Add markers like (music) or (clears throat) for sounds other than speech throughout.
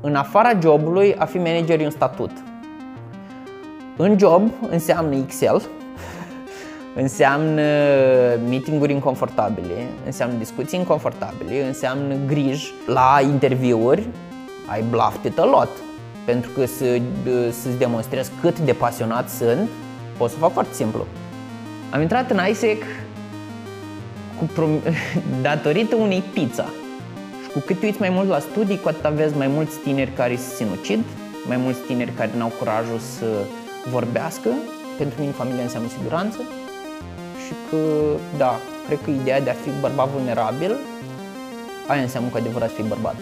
În afara jobului, a fi manager e un statut. În job înseamnă Excel, (laughs) înseamnă meeting-uri inconfortabile, înseamnă discuții inconfortabile, înseamnă griji la interviuri, ai bluffed it a lot. Pentru că să, să-ți demonstrezi cât de pasionat sunt, pot să fac foarte simplu. Am intrat în ISEC cu prom- (laughs) datorită unei pizza. Și cu cât uiți mai mult la studii, cu atât aveți mai mulți tineri care se sinucid, mai mulți tineri care n-au curajul să vorbească. Pentru mine familia înseamnă siguranță și că, da, cred că ideea de a fi bărbat vulnerabil, aia înseamnă cu adevărat să fii bărbat.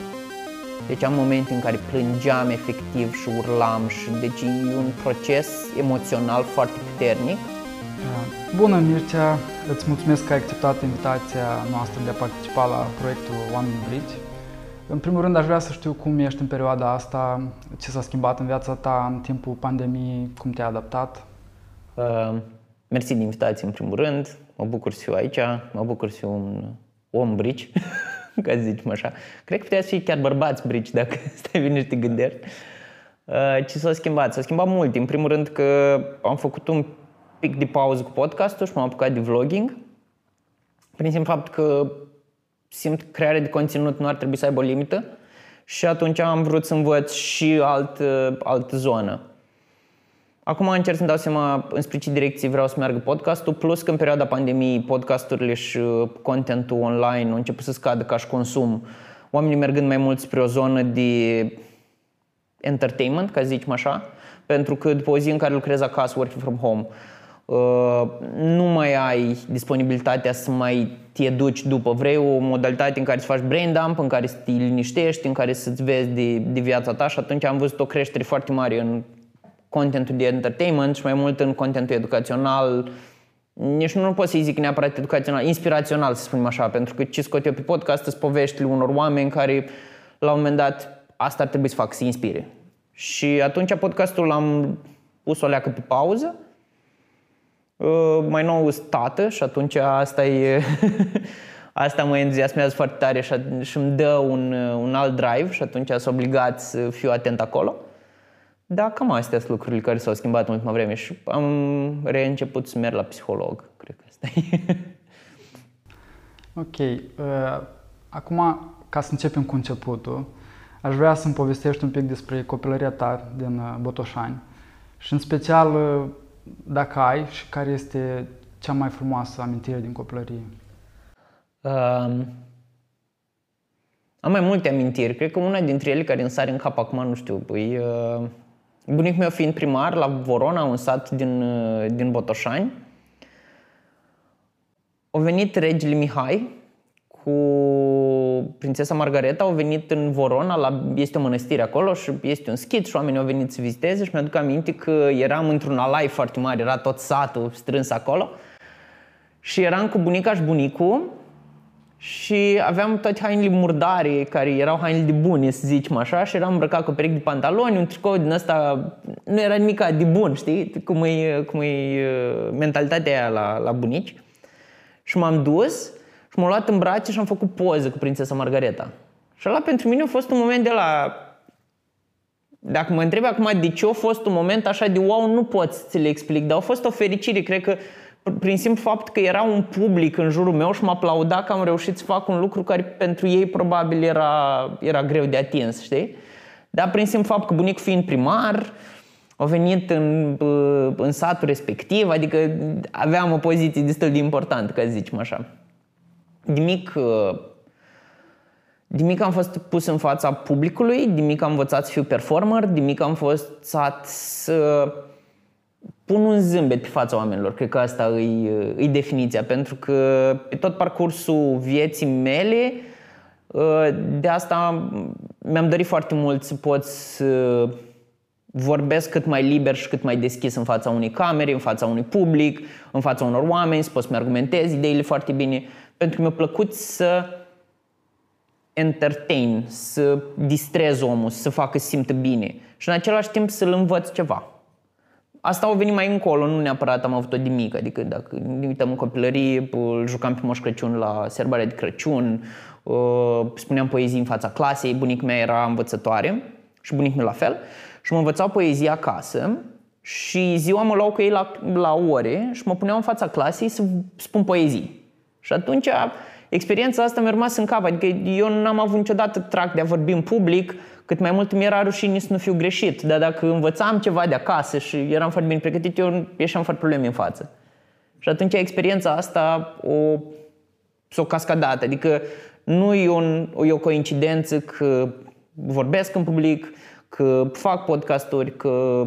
Deci am momente în care plângeam efectiv și urlam și deci e un proces emoțional foarte puternic. Bună Mircea, îți mulțumesc că ai acceptat invitația noastră de a participa la proiectul One Bridge. În primul rând aș vrea să știu cum ești în perioada asta, ce s-a schimbat în viața ta în timpul pandemiei, cum te-ai adaptat. Uh, mersi de invitație în primul rând, mă bucur să fiu aici, mă bucur să fiu un om bridge. (laughs) ca să zicem așa. Cred că puteți fi chiar bărbați brici dacă (laughs) stai bine și te gândești. Uh, ce s-a schimbat? S-a schimbat mult. În primul rând că am făcut un pic de pauză cu podcastul și m-am apucat de vlogging. Prin simplu fapt că simt că crearea de conținut nu ar trebui să aibă o limită și atunci am vrut să învăț și altă, altă zonă. Acum încerc să-mi dau seama înspre ce direcție vreau să meargă podcastul, plus că în perioada pandemiei podcasturile și uh, contentul online au început să scadă ca și consum, oamenii mergând mai mult spre o zonă de entertainment, ca să zicem așa, pentru că după o zi în care lucrezi acasă, working from home, uh, nu mai ai disponibilitatea să mai te duci după. Vrei o modalitate în care să faci brain dump, în care să te liniștești, în care să-ți vezi de, de viața ta și atunci am văzut o creștere foarte mare în contentul de entertainment și mai mult în contentul educațional, nici nu pot să-i zic neapărat educațional, inspirațional, să spunem așa, pentru că ce scot eu pe podcast sunt poveștile unor oameni care la un moment dat asta ar trebui să fac, să inspire. Și atunci podcastul l-am pus o leacă pe pauză, uh, mai nou tată și atunci asta e (laughs) asta mă entuziasmează foarte tare și, îmi dă un, un alt drive și atunci sunt obligat să fiu atent acolo. Da, cam astea sunt lucrurile care s-au schimbat în ultima vreme și am reînceput să merg la psiholog. Cred că asta e. (laughs) Ok. Uh, acum, ca să începem cu începutul, aș vrea să-mi povestești un pic despre copilăria ta din uh, Botoșani și în special uh, dacă ai și care este cea mai frumoasă amintire din copilărie. Um, am mai multe amintiri. Cred că una dintre ele care îmi sare în cap acum, nu știu, păi, uh, Bunicul meu fiind primar la Vorona, un sat din, uh, din Botoșani, a venit regele Mihai cu prințesa Margareta, au venit în Vorona, la, este o mănăstire acolo și este un schid și oamenii au venit să viziteze și mi-aduc aminte că eram într-un alai foarte mare, era tot satul strâns acolo și eram cu bunica și bunicul și aveam toate hainele murdare, care erau hainele de bune, să zicem așa, și eram îmbrăcat cu o pereche de pantaloni, un tricou din ăsta, nu era nimic de bun, știi? Cum e, cum e uh, mentalitatea aia la, la bunici. Și m-am dus și m-am luat în brațe și am făcut poză cu prințesa Margareta. Și ăla pentru mine a fost un moment de la... Dacă mă întreb acum de ce a fost un moment așa de wow, nu pot să le explic, dar a fost o fericire, cred că prin simplu fapt că era un public în jurul meu și mă aplauda că am reușit să fac un lucru care pentru ei probabil era, era greu de atins, știi? Dar prin simplu fapt că bunicul fiind primar, a venit în, în satul respectiv, adică aveam o poziție destul de importantă, ca să zicem așa. De mic, de mic am fost pus în fața publicului, de mic am învățat să fiu performer, de mic am fost să pun un zâmbet pe fața oamenilor. Cred că asta e, e definiția, pentru că pe tot parcursul vieții mele, ă, de asta mi-am dorit foarte mult să pot să vorbesc cât mai liber și cât mai deschis în fața unei camere, în fața unui public, în fața unor oameni, să pot să-mi argumentez ideile foarte bine, pentru că mi-a plăcut să entertain, să distrez omul, să facă să simtă bine și în același timp să-l învăț ceva asta au venit mai încolo, nu neapărat am avut-o de mic. Adică dacă ne uităm în copilărie, îl jucam pe Moș Crăciun la serbarea de Crăciun, uh, spuneam poezii în fața clasei, bunica mea era învățătoare și bunicul meu la fel și mă învățau poezia acasă și ziua mă luau cu ei la, la ore și mă puneau în fața clasei să spun poezii. Și atunci experiența asta mi-a rămas în cap. Adică eu n-am avut niciodată trac de a vorbi în public, cât mai mult mi era rușine să nu fiu greșit. Dar dacă învățam ceva de acasă și eram foarte bine pregătit, eu ieșeam foarte probleme în față. Și atunci experiența asta o, s-o cascadat. Adică nu e, un, e o coincidență că vorbesc în public, că fac podcasturi, că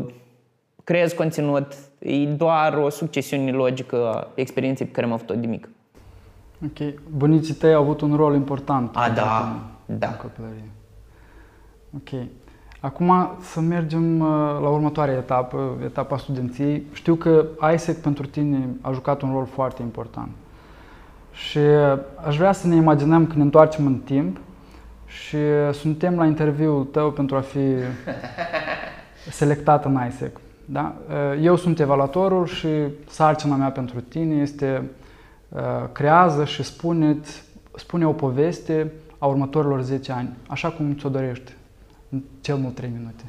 creez conținut. E doar o succesiune logică a experienței pe care am avut-o de mic. Ok. Bunicii tăi au avut un rol important. A, da, în, da. În copilărie. Ok. Acum să mergem uh, la următoarea etapă, etapa studenției. Știu că ISEC pentru tine a jucat un rol foarte important. Și uh, aș vrea să ne imaginăm că ne întoarcem în timp și suntem la interviul tău pentru a fi (laughs) selectat în ISEC. Da? Uh, eu sunt evaluatorul și sarcina mea pentru tine este creează și spune, spune o poveste a următorilor 10 ani, așa cum ți-o dorești în cel mult 3 minute.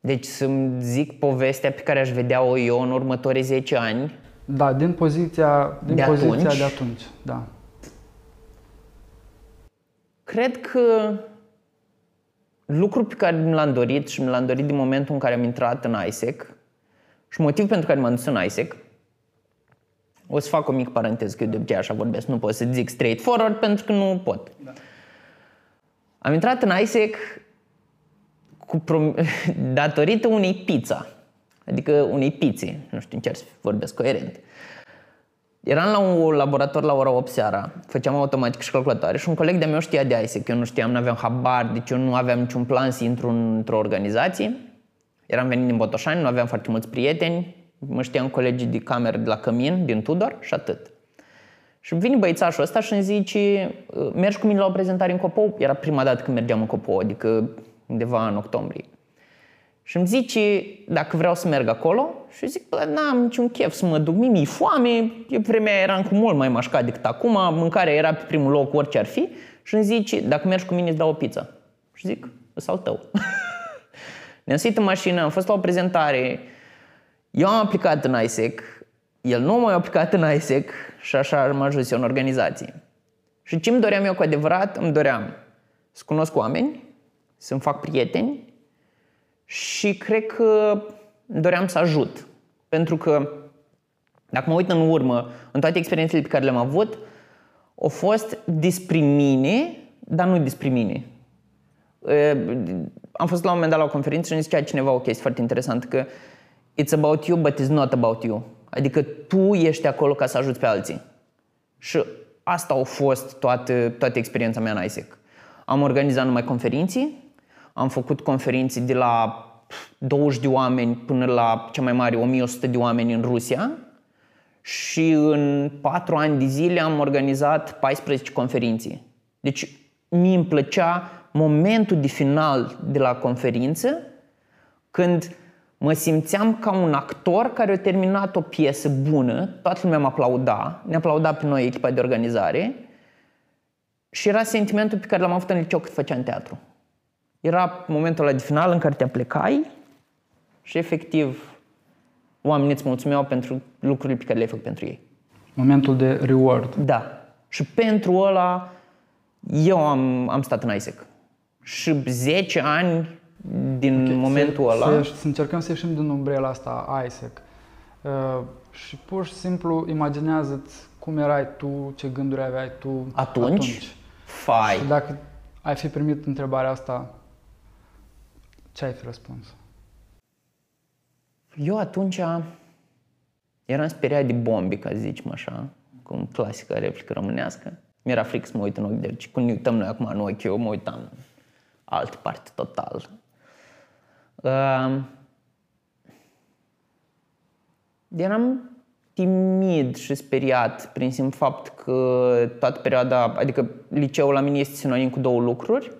Deci să-mi zic povestea pe care aș vedea-o eu în următorii 10 ani. Da, din poziția, din de poziția atunci? de atunci. Da. Cred că lucrul pe care mi l-am dorit și mi l-am dorit din momentul în care am intrat în ISEC și motiv pentru care m-am dus în ISEC, o să fac o mică paranteză, că eu de obicei așa vorbesc, nu pot să zic straightforward pentru că nu pot. Da. Am intrat în ISEC cu prom- (laughs) datorită unei pizza, adică unei pizze, nu știu, încerc să vorbesc coerent. Eram la un laborator la ora 8 seara, făceam automatică și calculatoare și un coleg de-a meu știa de ISEC, eu nu știam, nu aveam habar, deci eu nu aveam niciun plan să intru într-o organizație. Eram venit din Botoșani, nu aveam foarte mulți prieteni, mă știam colegii de cameră de la Cămin, din Tudor și atât. Și vine băițașul ăsta și îmi zice, mergi cu mine la o prezentare în Copou? Era prima dată când mergeam în Copou, adică undeva în octombrie. Și îmi zice dacă vreau să merg acolo și eu zic, bă, n-am niciun chef să mă duc, mi-e foame, eu vremea eram cu mult mai mașcat decât acum, mâncarea era pe primul loc orice ar fi și îmi zice, dacă mergi cu mine îți dau o pizza. Și zic, ăsta al tău. (laughs) Ne-am suit în mașină, am fost la o prezentare, eu am aplicat în ISEC, el nu m-a aplicat în ISEC și așa am ajuns eu în organizație. Și ce îmi doream eu cu adevărat? Îmi doream să cunosc oameni, să-mi fac prieteni și cred că doream să ajut. Pentru că dacă mă uit în urmă, în toate experiențele pe care le-am avut, au fost despre mine, dar nu despre mine. Am fost la un moment dat la o conferință și îmi zicea cineva o chestie foarte interesantă, că it's about you, but it's not about you. Adică tu ești acolo ca să ajuți pe alții. Și asta a fost toată, toată experiența mea în ISEC. Am organizat numai conferinții, am făcut conferințe de la 20 de oameni până la cea mai mare 1100 de oameni în Rusia și în 4 ani de zile am organizat 14 conferințe. Deci mie îmi plăcea momentul de final de la conferință când mă simțeam ca un actor care a terminat o piesă bună, toată lumea mă aplauda, ne aplauda pe noi echipa de organizare și era sentimentul pe care l-am avut în liceu cât făceam teatru. Era momentul ăla de final în care te plecai și efectiv oamenii îți mulțumeau pentru lucrurile pe care le-ai făcut pentru ei. Momentul de reward. Da. Și pentru ăla eu am, am stat în ISEC. Și 10 ani din okay, momentul să, ăla... Să, să încercăm să ieșim din umbrela asta ISEC. Uh, și pur și simplu imaginează-ți cum erai tu, ce gânduri aveai tu atunci. atunci. Fai. Și dacă ai fi primit întrebarea asta, ce ai fi răspuns? Eu atunci eram speriat de bombe, ca să zicem așa, cum clasică replică românească. Mi-era frică să mă uit în ochi, deci când ne uităm noi acum în ochi, eu mă uitam în altă parte total. Uh, eram timid și speriat prin simplu fapt că toată perioada, adică liceul la mine este sinonim cu două lucruri.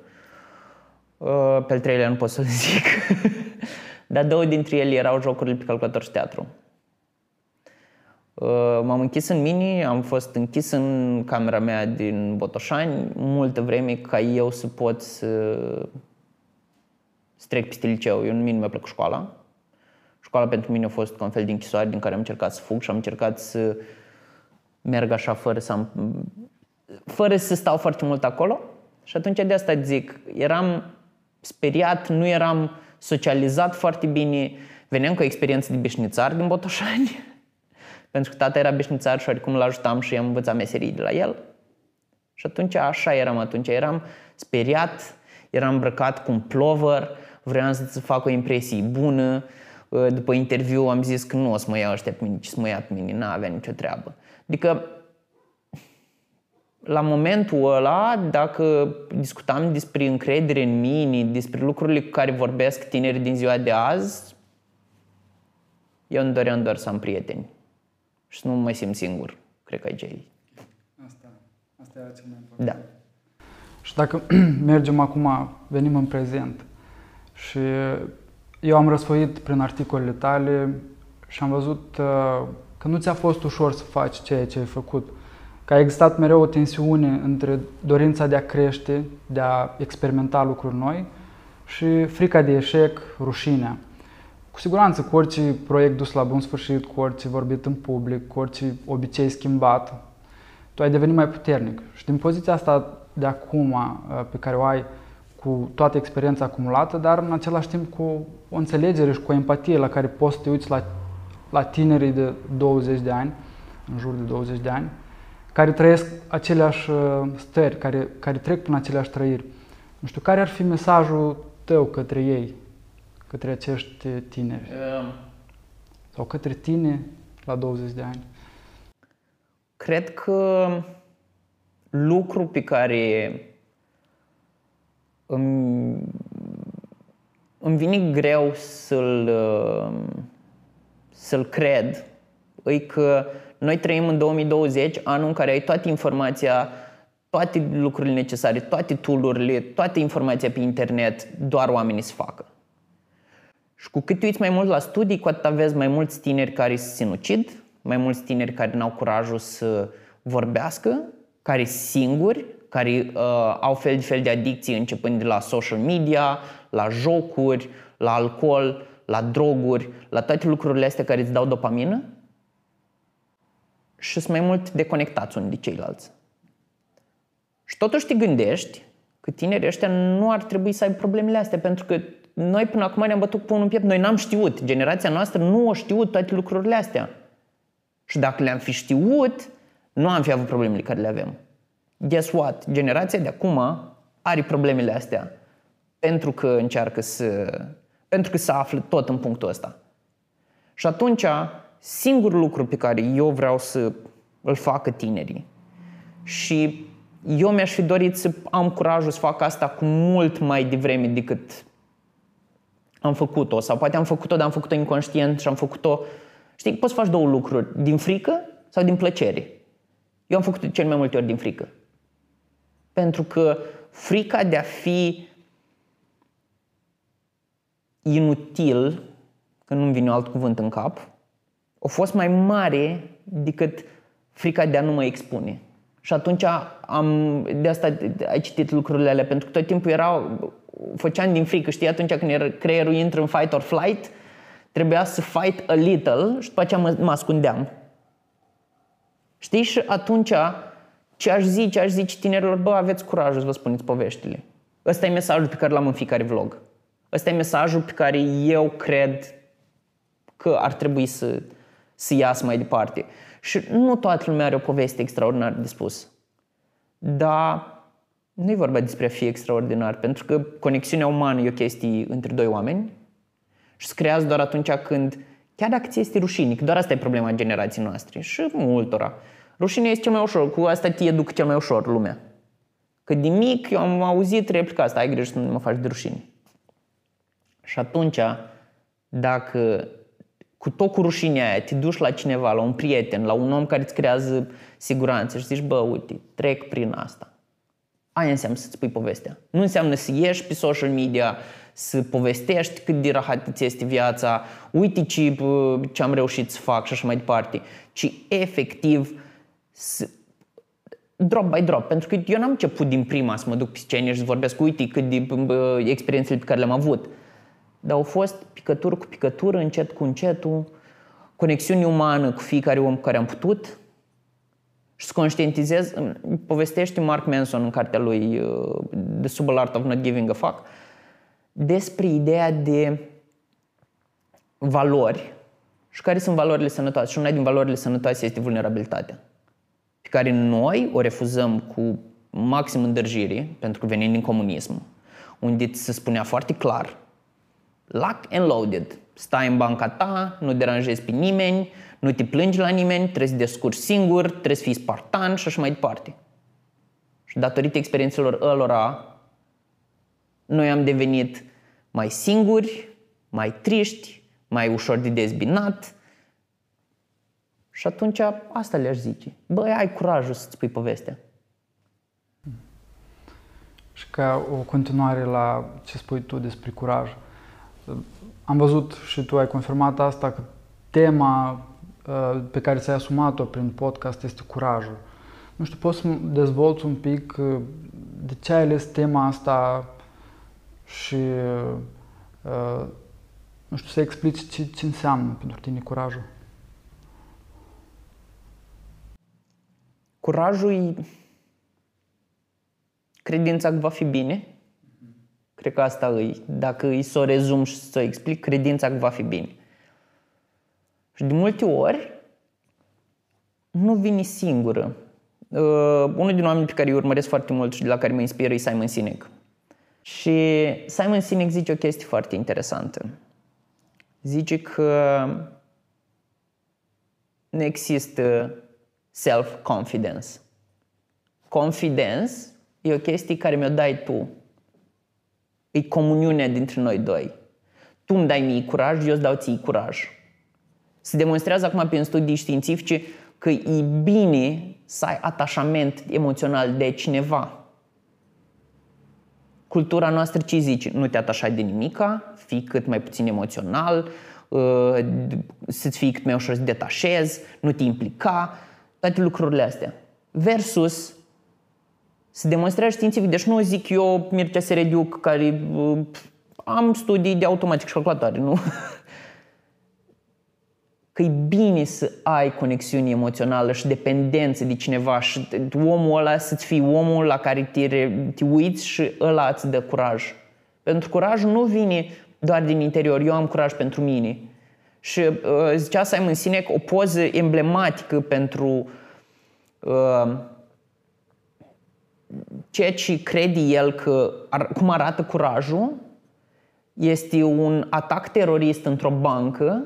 Uh, pe al treilea nu pot să-l (laughs) zic. dar două dintre ele erau jocurile pe calculator și teatru. Uh, m-am închis în mini, am fost închis în camera mea din Botoșani multă vreme ca eu să pot să, să trec peste liceu. Eu nu mi-a plăcut școala. Școala pentru mine a fost ca un fel de închisoare din care am încercat să fug și am încercat să merg așa fără să am, fără să stau foarte mult acolo. Și atunci de asta zic, eram speriat, nu eram socializat foarte bine, veneam cu o experiență de bișnițar din Botoșani, (laughs) pentru că tata era bișnițar și oricum îl ajutam și am învățat meserii de la el. Și atunci așa eram atunci, eram speriat, eram îmbrăcat cu un plover, vreau să fac o impresie bună, după interviu am zis că nu o să mă iau ăștia pe mine, ci să mă ia pe mine, n-avea nicio treabă. Adică la momentul ăla, dacă discutam despre încredere în mine, despre lucrurile cu care vorbesc tinerii din ziua de azi, eu îmi doream doar să am prieteni și să nu mă simt singur. Cred că aici e. Asta, asta era cel mai important. Da. Și dacă (clears throat) mergem acum, venim în prezent și eu am răsfoit prin articolele tale și am văzut uh, că nu ți-a fost ușor să faci ceea ce ai făcut că a existat mereu o tensiune între dorința de a crește, de a experimenta lucruri noi și frica de eșec, rușinea. Cu siguranță, cu orice proiect dus la bun sfârșit, cu orice vorbit în public, cu orice obicei schimbat, tu ai devenit mai puternic. Și din poziția asta de acum, uh, pe care o ai cu toată experiența acumulată, dar în același timp cu o înțelegere și cu o empatie la care poți să te uiți la, la tinerii de 20 de ani, în jur de 20 de ani, care trăiesc aceleași uh, stări, care, care trec prin aceleași trăiri. Nu știu, care ar fi mesajul tău către ei, către acești tineri? Um. Sau către tine la 20 de ani? Cred că lucru pe care îmi, îmi vine greu să-l, uh, să-l cred e că noi trăim în 2020, anul în care ai toată informația, toate lucrurile necesare, toate tool-urile, toată informația pe internet, doar oamenii să facă. Și cu cât uiți mai mult la studii, cu atât aveți mai mulți tineri care se sinucid, mai mulți tineri care n-au curajul să vorbească, care singuri, care uh, au fel de fel de adicții începând de la social media, la jocuri, la alcool, la droguri, la toate lucrurile astea care îți dau dopamină și sunt mai mult deconectați unii de ceilalți. Și totuși te gândești că tinerii ăștia nu ar trebui să aibă problemele astea, pentru că noi până acum ne-am bătut cu unul piept, noi n-am știut, generația noastră nu a știut toate lucrurile astea. Și dacă le-am fi știut, nu am fi avut problemele care le avem. Guess what? Generația de acum are problemele astea pentru că încearcă să, pentru că să află tot în punctul ăsta. Și atunci singurul lucru pe care eu vreau să îl facă tinerii și eu mi-aș fi dorit să am curajul să fac asta cu mult mai devreme decât am făcut-o sau poate am făcut-o, dar am făcut-o inconștient și am făcut-o Știi, poți să faci două lucruri, din frică sau din plăcere. Eu am făcut cel mai multe ori din frică. Pentru că frica de a fi inutil, că nu-mi vine alt cuvânt în cap, a fost mai mare decât frica de a nu mă expune. Și atunci am, de asta ai citit lucrurile alea, pentru că tot timpul erau, făceam din frică, știi, atunci când creierul intră în fight or flight, trebuia să fight a little și după aceea mă, mă ascundeam. Știi? Și atunci ce aș zice, aș zice tinerilor, bă, aveți curaj să vă spuneți poveștile. Ăsta e mesajul pe care l-am în fiecare vlog. Ăsta e mesajul pe care eu cred că ar trebui să, să iasă mai departe. Și nu toată lumea are o poveste extraordinară de spus. Dar nu e vorba despre a fi extraordinar, pentru că conexiunea umană e o chestie între doi oameni și se creează doar atunci când, chiar dacă ți este rușinic, doar asta e problema generației noastre și multora. Rușinea este cel mai ușor, cu asta te educă cel mai ușor lumea. Că din mic eu am auzit replica asta, ai grijă să nu mă faci de rușine. Și atunci, dacă cu tot cu rușinea aia, te duci la cineva, la un prieten, la un om care îți creează siguranță și zici, bă, uite, trec prin asta. Aia înseamnă să-ți spui povestea. Nu înseamnă să ieși pe social media, să povestești cât de rahat ți este viața, uite ce, ce am reușit să fac și așa mai departe, ci efectiv să, drop by drop, pentru că eu n-am început din prima să mă duc pe scenă și să vorbesc, uite cât de experiențele pe care le-am avut, dar au fost picătură cu picătură, încet cu încetul, conexiune umană cu fiecare om cu care am putut. Și să conștientizez, povestește Mark Manson în cartea lui uh, The Subtle Art of Not Giving a Fuck despre ideea de valori și care sunt valorile sănătoase. Și una din valorile sănătoase este vulnerabilitatea, pe care noi o refuzăm cu maxim îndârjire, pentru că venim din comunism, unde se spunea foarte clar, lock and loaded, stai în banca ta, nu deranjezi pe nimeni, nu te plângi la nimeni, trebuie să descurci singur, trebuie să fii spartan și așa mai departe. Și datorită experiențelor ălora, noi am devenit mai singuri, mai triști, mai ușor de dezbinat. Și atunci asta le-aș zice. Băi, ai curajul să-ți spui povestea. Și ca o continuare la ce spui tu despre curaj, am văzut și tu ai confirmat asta că tema uh, pe care ți-ai asumat-o prin podcast este curajul. Nu știu, poți să dezvolți un pic uh, de ce ai ales tema asta și uh, nu știu, să explici ce, ce înseamnă pentru tine curajul. Curajul e credința că va fi bine. Cred că asta e. Dacă îi să o rezum și să o explic, credința că va fi bine. Și de multe ori nu vine singură. Uh, unul din oamenii pe care îi urmăresc foarte mult și de la care mă inspiră e Simon Sinek. Și Simon Sinek zice o chestie foarte interesantă. Zice că nu există self-confidence. Confidence e o chestie care mi-o dai tu. E comuniunea dintre noi doi. Tu îmi dai mie curaj, eu îți dau ție curaj. Se demonstrează acum prin studii științifice că e bine să ai atașament emoțional de cineva cultura noastră ce zice? Nu te atașai de nimica, fii cât mai puțin emoțional, uh, să-ți fii cât mai ușor să detașezi, nu te implica, toate lucrurile astea. Versus se demonstrează științific, deci nu zic eu, Mircea Serediuc, care uh, am studii de automatic și calculatoare, nu? (laughs) că e bine să ai conexiune emoțională și dependență de cineva și omul ăla să-ți fii omul la care te, te uiți și ăla îți dă curaj. Pentru curajul nu vine doar din interior, eu am curaj pentru mine. Și uh, zicea Simon Sinek o poză emblematică pentru uh, ceea ce crede el că ar, cum arată curajul este un atac terorist într-o bancă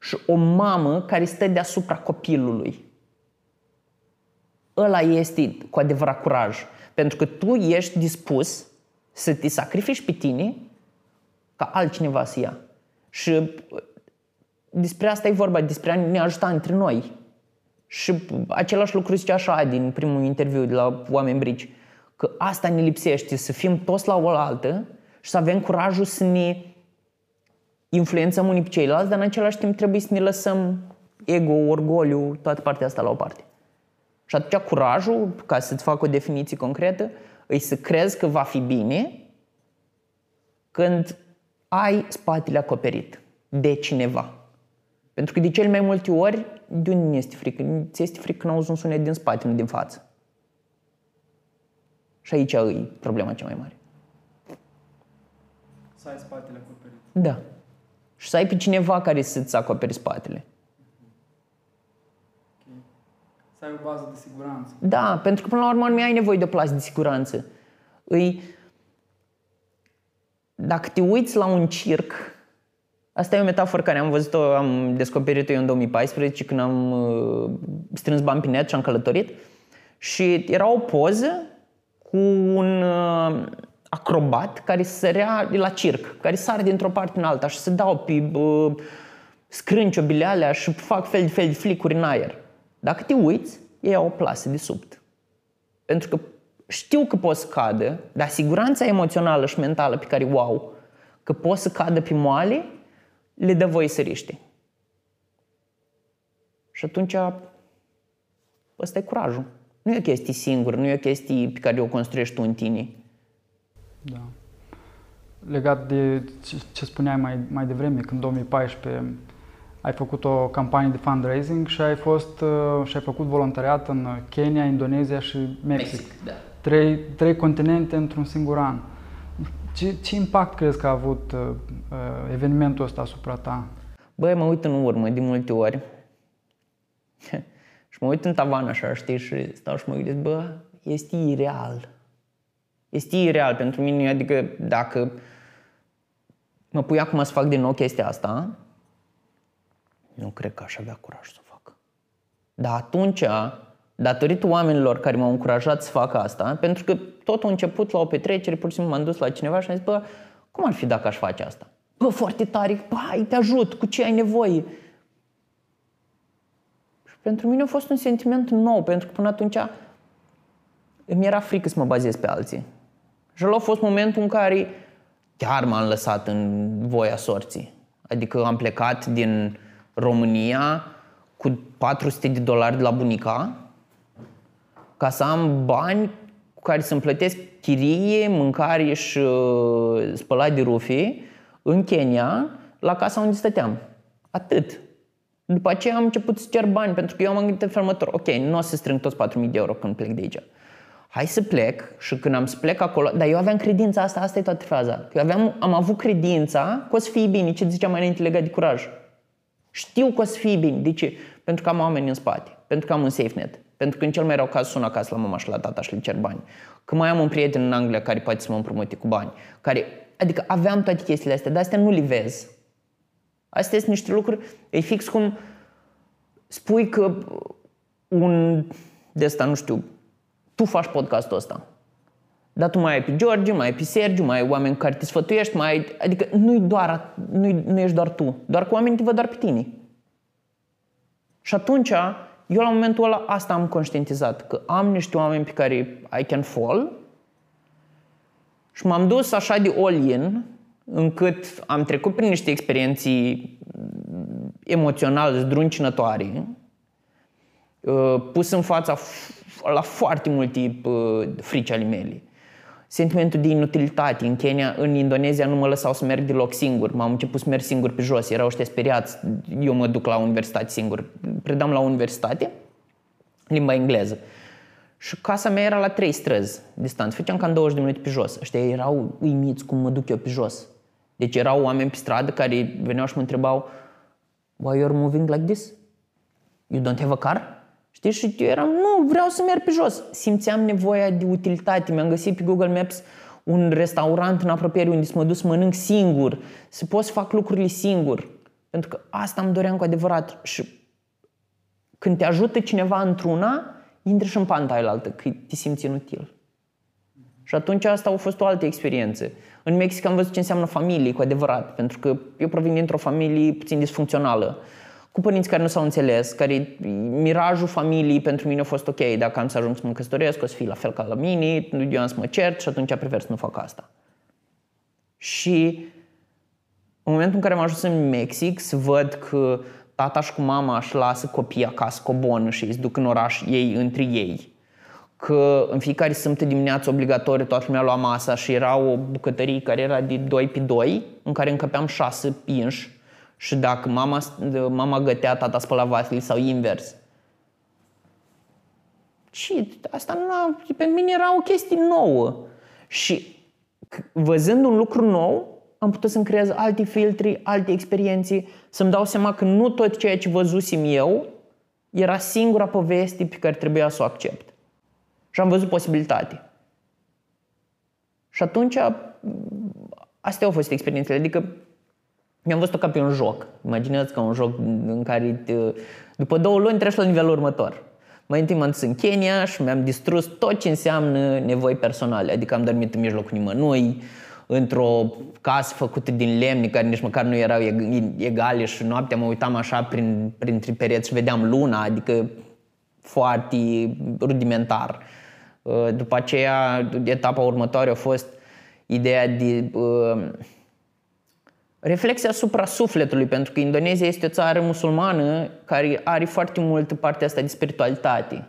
și o mamă care stă deasupra copilului. Ăla este cu adevărat curaj. Pentru că tu ești dispus să te sacrifici pe tine ca altcineva să ia. Și uh, despre asta e vorba, despre a ne ajuta între noi. Și același lucru zicea așa din primul interviu de la Oameni Brici, că asta ne lipsește, să fim toți la oaltă și să avem curajul să ne influențăm unii pe ceilalți, dar în același timp trebuie să ne lăsăm ego, orgoliu, toată partea asta la o parte. Și atunci curajul, ca să-ți fac o definiție concretă, îi să crezi că va fi bine când ai spatele acoperit de cineva. Pentru că de cel mai multe ori, de unde este frică? Ți este frică când auzi un sunet din spate, nu din față. Și aici e problema cea mai mare. Să ai spatele acoperit. Da și să ai pe cineva care să-ți acoperi spatele. Okay. Să ai o bază de siguranță. Da, pentru că până la urmă nu ai nevoie de o plasă de siguranță. Îi... Dacă te uiți la un circ, asta e o metaforă care am văzut-o, am descoperit-o eu în 2014 când am uh, strâns bani pe net și am călătorit și era o poză cu un uh, acrobat care sărea la circ, care sare dintr-o parte în alta și se dau pe uh, scrânciobile alea și fac fel de fel de flicuri în aer. Dacă te uiți, ei au o plasă de subt. Pentru că știu că poți să cadă, dar siguranța emoțională și mentală pe care o au că pot să cadă pe moale, le dă voie să riște. Și atunci ăsta e curajul. Nu e o chestie singură, nu e o chestie pe care o construiești tu în tine. Da. Legat de ce, ce spuneai mai, mai devreme, când în 2014 ai făcut o campanie de fundraising și ai fost uh, și ai făcut voluntariat în Kenya, Indonezia și Mexic. Mexic da. Trei, trei continente într-un singur an. Ce, ce impact crezi că a avut uh, uh evenimentul ăsta asupra ta? Băi, mă uit în urmă de multe ori (laughs) și mă uit în tavan așa, știi, și stau și mă gândesc, bă, este ireal. Este ireal pentru mine, adică dacă mă pui acum să fac din nou chestia asta, nu cred că aș avea curaj să o fac. Dar atunci, datorită oamenilor care m-au încurajat să fac asta, pentru că tot a început la o petrecere, pur și simplu m-am dus la cineva și am zis, bă, cum ar fi dacă aș face asta? Bă, foarte tare, hai, te ajut, cu ce ai nevoie? Și pentru mine a fost un sentiment nou, pentru că până atunci îmi era frică să mă bazez pe alții. Și a fost momentul în care chiar m-am lăsat în voia sorții. Adică am plecat din România cu 400 de dolari de la bunica ca să am bani cu care să-mi plătesc chirie, mâncare și uh, spălat de rufe în Kenya, la casa unde stăteam. Atât. După aceea am început să cer bani, pentru că eu am gândit în felul următor. Ok, nu o să strâng toți 4.000 de euro când plec de aici. Hai să plec și când am să plec acolo, dar eu aveam credința asta, asta e toată fraza. Eu aveam, am avut credința că o să fie bine, ce ziceam mai înainte legat de curaj. Știu că o să fie bine. De ce? Pentru că am oameni în spate, pentru că am un safe net, pentru că în cel mai rău caz sun acasă la mama și la tata și le cer bani. Că mai am un prieten în Anglia care poate să mă împrumute cu bani. Care, adică aveam toate chestiile astea, dar astea nu le vezi. Astea sunt niște lucruri, e fix cum spui că un de asta, nu știu, tu faci podcastul ăsta. Dar tu mai ai pe George, mai ai pe Sergiu, mai ai oameni care te sfătuiești, mai ai, adică nu doar, nu, nu ești doar tu, doar că oamenii te văd doar pe tine. Și atunci, eu la momentul ăla asta am conștientizat, că am niște oameni pe care I can fall și m-am dus așa de all-in încât am trecut prin niște experienții emoționale zdruncinătoare, uh, pus în fața la foarte multe uh, frici ale mele sentimentul de inutilitate. În Kenya, în Indonezia nu mă lăsau să merg deloc singur. M-am început să merg singur pe jos. Erau ăștia speriați. Eu mă duc la universitate singur. Predam la universitate limba engleză. Și casa mea era la trei străzi distanță. Făceam cam 20 de minute pe jos. Ăștia erau uimiți cum mă duc eu pe jos. Deci erau oameni pe stradă care veneau și mă întrebau Why you're moving like this? You don't have a car? Știi? Și eu eram, nu, vreau să merg pe jos. Simțeam nevoia de utilitate. Mi-am găsit pe Google Maps un restaurant în apropiere unde să mă duc să mănânc singur, să pot să fac lucrurile singur. Pentru că asta îmi doream cu adevărat. Și când te ajută cineva într-una, intri și în panta altă, că te simți inutil. Și atunci asta a fost o altă experiență. În Mexic am văzut ce înseamnă familie cu adevărat, pentru că eu provin dintr-o familie puțin disfuncțională cu părinți care nu s-au înțeles, care mirajul familiei pentru mine a fost ok, dacă am să ajung să mă căsătoresc, o să fie la fel ca la mine, eu am să mă cert și atunci prefer să nu fac asta. Și în momentul în care am ajuns în Mexic, să văd că tata și cu mama își lasă copiii acasă cu o bonă și îi duc în oraș ei între ei, că în fiecare sâmbătă dimineață obligatoriu toată lumea lua masa și era o bucătărie care era de 2 pe 2, în care încăpeam 6 inși și dacă mama, mama gătea, tata spăla vasele sau invers. Și asta nu, pentru mine era o chestie nouă. Și văzând un lucru nou, am putut să-mi creez alte filtri, alte experiențe, să-mi dau seama că nu tot ceea ce văzusem eu era singura poveste pe care trebuia să o accept. Și am văzut posibilitate. Și atunci, astea au fost experiențele. Adică mi-am văzut-o ca pe un joc. Imaginează ca un joc în care după două luni treci la nivelul următor. Mai întâi m-am dus în Kenya și mi-am distrus tot ce înseamnă nevoi personale. Adică am dormit în mijlocul nimănui, într-o casă făcută din lemne care nici măcar nu erau egale și noaptea mă uitam așa prin, printre pereți și vedeam luna, adică foarte rudimentar. După aceea, etapa următoare a fost ideea de uh, reflexia asupra sufletului, pentru că Indonezia este o țară musulmană care are foarte mult partea asta de spiritualitate.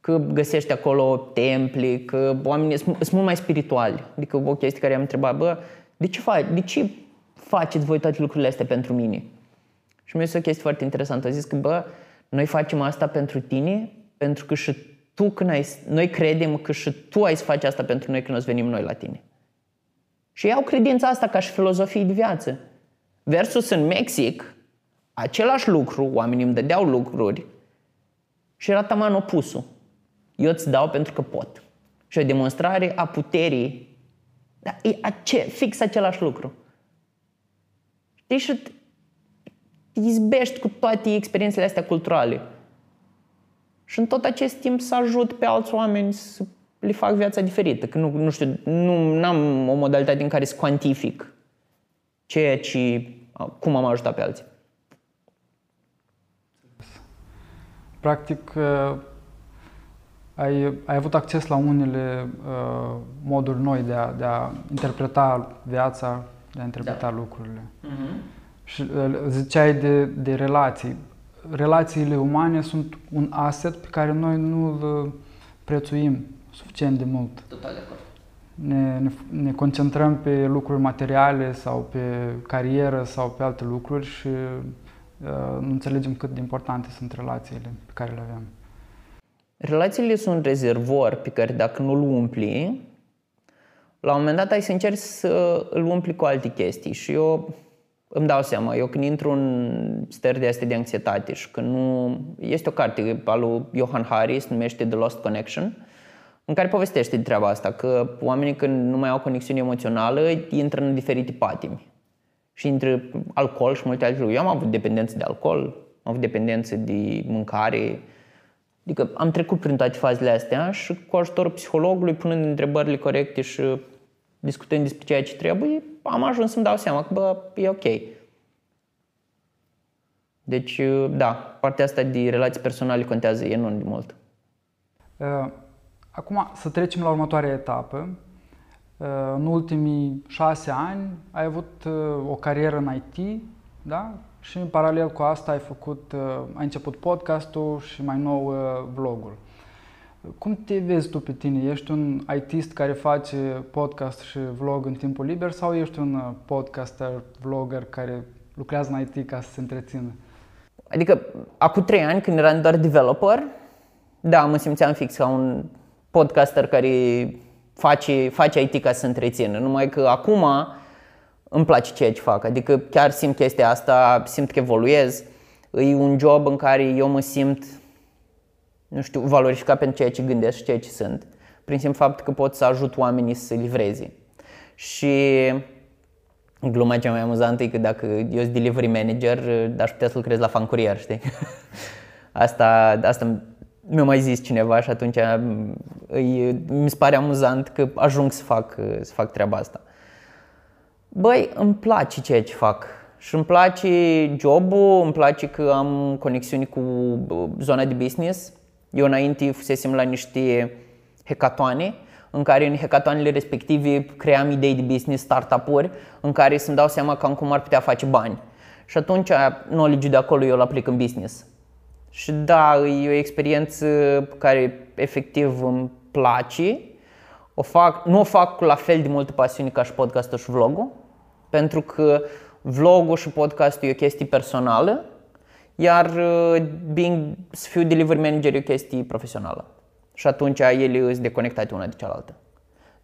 Că găsești acolo temple, că oamenii sunt mult mai spirituali. Adică o chestie care am întrebat, bă, de ce, faci, de ce faceți voi toate lucrurile astea pentru mine? Și mi-a zis o chestie foarte interesantă. A zis că, bă, noi facem asta pentru tine, pentru că și tu când ai, noi credem că și tu ai să faci asta pentru noi când o să venim noi la tine. Și iau credința asta ca și filozofie de viață. Versus în Mexic, același lucru, oamenii îmi dădeau lucruri și era taman opusul. Eu îți dau pentru că pot. Și o demonstrare a puterii, dar e ace, fix același lucru. Știi, și te izbești cu toate experiențele astea culturale. Și în tot acest timp să ajut pe alți oameni să le fac viața diferită. Că nu, nu știu, nu am o modalitate în care să cuantific ceea ce, cum am ajutat pe alții. Practic, uh, ai, ai avut acces la unele uh, moduri noi de a, de a interpreta viața, de a interpreta da. lucrurile. Uh-huh. Și uh, ziceai de, de relații. Relațiile umane sunt un asset pe care noi nu îl uh, prețuim suficient de mult. Total de acord. Ne, ne, ne concentrăm pe lucruri materiale sau pe carieră sau pe alte lucruri și uh, nu înțelegem cât de importante sunt relațiile pe care le avem. Relațiile sunt un rezervor pe care dacă nu-l umpli, la un moment dat ai să încerci să îl umpli cu alte chestii și eu îmi dau seama, eu când intru în stări de astea de anxietate și când nu... Este o carte a lui Johan Hari, se numește The Lost Connection, în care povestește de treaba asta, că oamenii când nu mai au conexiune emoțională intră în diferite patimi. Și intră alcool și multe alte lucruri. Eu am avut dependență de alcool, am avut dependență de mâncare, Adică am trecut prin toate fazele astea și cu ajutorul psihologului, punând întrebările corecte și discutând despre ceea ce trebuie, am ajuns să-mi dau seama că, bă, e ok. Deci, da, partea asta de relații personale contează enorm de mult. Uh, acum, să trecem la următoarea etapă. Uh, în ultimii șase ani ai avut uh, o carieră în IT, da? Și în paralel cu asta ai făcut, ai început podcastul și mai nou vlogul. Cum te vezi tu pe tine? Ești un ITist care face podcast și vlog în timpul liber sau ești un uh, podcaster, vlogger care lucrează în IT ca să se întrețină? Adică, acum trei ani, când eram doar developer, da, mă simțeam fix ca un podcaster care face, face IT ca să se întrețină. Numai că acum îmi place ceea ce fac. Adică chiar simt chestia asta, simt că evoluez. E un job în care eu mă simt nu știu, valorificat pentru ceea ce gândesc și ceea ce sunt. Prin simplu fapt că pot să ajut oamenii să livreze. Și gluma cea mai amuzantă e că dacă eu sunt delivery manager, aș putea să lucrez la fan curier, știi? (laughs) Asta, asta mi-a mai zis cineva și atunci îi, mi se pare amuzant că ajung să fac, să fac treaba asta. Băi, îmi place ceea ce fac și îmi place jobul, îmi place că am conexiuni cu zona de business, eu înainte fusesem la niște hackathone în care în hackathonele respective cream idei de business, startup-uri, în care să-mi dau seama cam cum ar putea face bani. Și atunci knowledge de acolo eu îl aplic în business. Și da, e o experiență care efectiv îmi place. O fac, nu o fac cu la fel de multă pasiune ca și podcastul și vlogul, pentru că vlogul și podcastul e o chestie personală iar uh, being, să fiu delivery manager e o chestie profesională. Și atunci ele sunt deconectate una de cealaltă.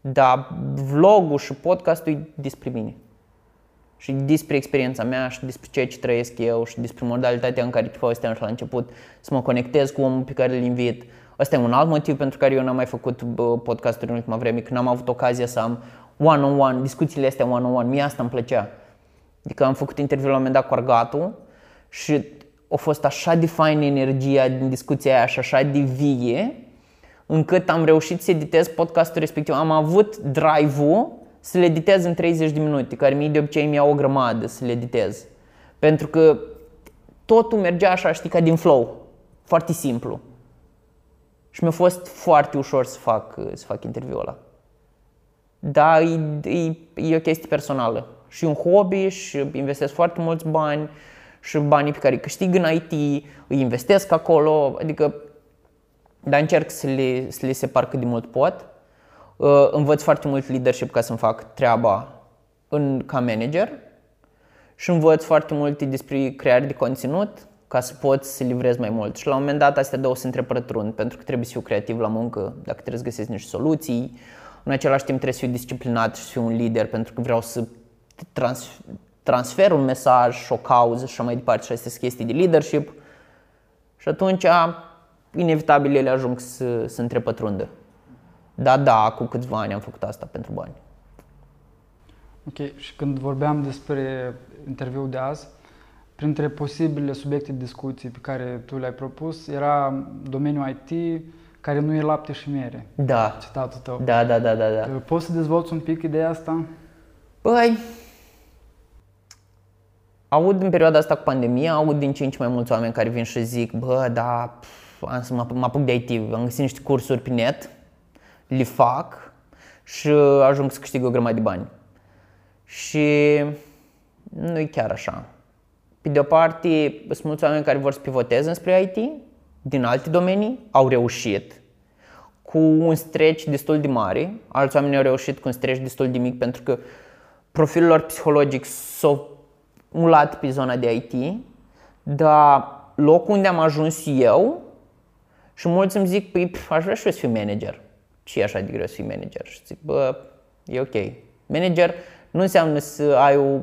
Dar vlogul și podcastul e despre mine. Și despre experiența mea și despre ceea ce trăiesc eu și despre modalitatea în care povesteam și la început, să mă conectez cu omul pe care îl invit. Asta e un alt motiv pentru care eu n-am mai făcut podcasturi în ultima vreme, că n-am avut ocazia să am one-on-one, discuțiile astea one-on-one. Mie asta îmi plăcea. Adică am făcut interviul la un moment dat cu Argatu și a fost așa de faină energia din discuția aia și așa de vie, încât am reușit să editez podcastul respectiv. Am avut drive-ul să le editez în 30 de minute, care mie de obicei mi-au o grămadă să le editez. Pentru că totul mergea așa, știi, ca din flow. Foarte simplu. Și mi-a fost foarte ușor să fac, să fac interviul ăla. Da, e, e, e o chestie personală și un hobby și investesc foarte mulți bani și banii pe care îi câștig în IT îi investesc acolo, adică dar încerc să le, să le separ cât de mult pot. Uh, învăț foarte mult leadership ca să-mi fac treaba în, ca manager și învăț foarte multe despre creare de conținut ca să pot să livrez mai mult. Și la un moment dat astea două se întrepărătrund pentru că trebuie să fiu creativ la muncă, dacă trebuie să găsesc niște soluții. În același timp trebuie să fiu disciplinat și să fiu un lider pentru că vreau să trans, transfer un mesaj și o cauză și așa mai departe și astea sunt chestii de leadership. Și atunci, inevitabil, ele ajung să, să întrepătrundă. Da, da, cu câțiva ani am făcut asta pentru bani. Ok, și când vorbeam despre interviul de azi, printre posibile subiecte de discuții pe care tu le-ai propus era domeniul IT, care nu e lapte și miere. Da. Citatul tău. Da, da, da, da, da. Poți să dezvolți un pic ideea asta? Păi, aud în perioada asta cu pandemia, aud din ce în ce mai mulți oameni care vin și zic, bă, da, am să mă apuc de IT, am găsit niște cursuri pe net, le fac și ajung să câștig o grămadă de bani. Și nu e chiar așa. Pe de o parte, sunt mulți oameni care vor să pivoteze înspre IT, din alte domenii, au reușit cu un stretch destul de mare, alți oameni au reușit cu un stretch destul de mic pentru că profilul lor psihologic s-a mulat pe zona de IT, dar locul unde am ajuns eu și mulți îmi zic, păi, aș vrea și eu să fiu manager. Ce e așa de greu să fii manager? Și zic, bă, e ok. Manager nu înseamnă să ai o...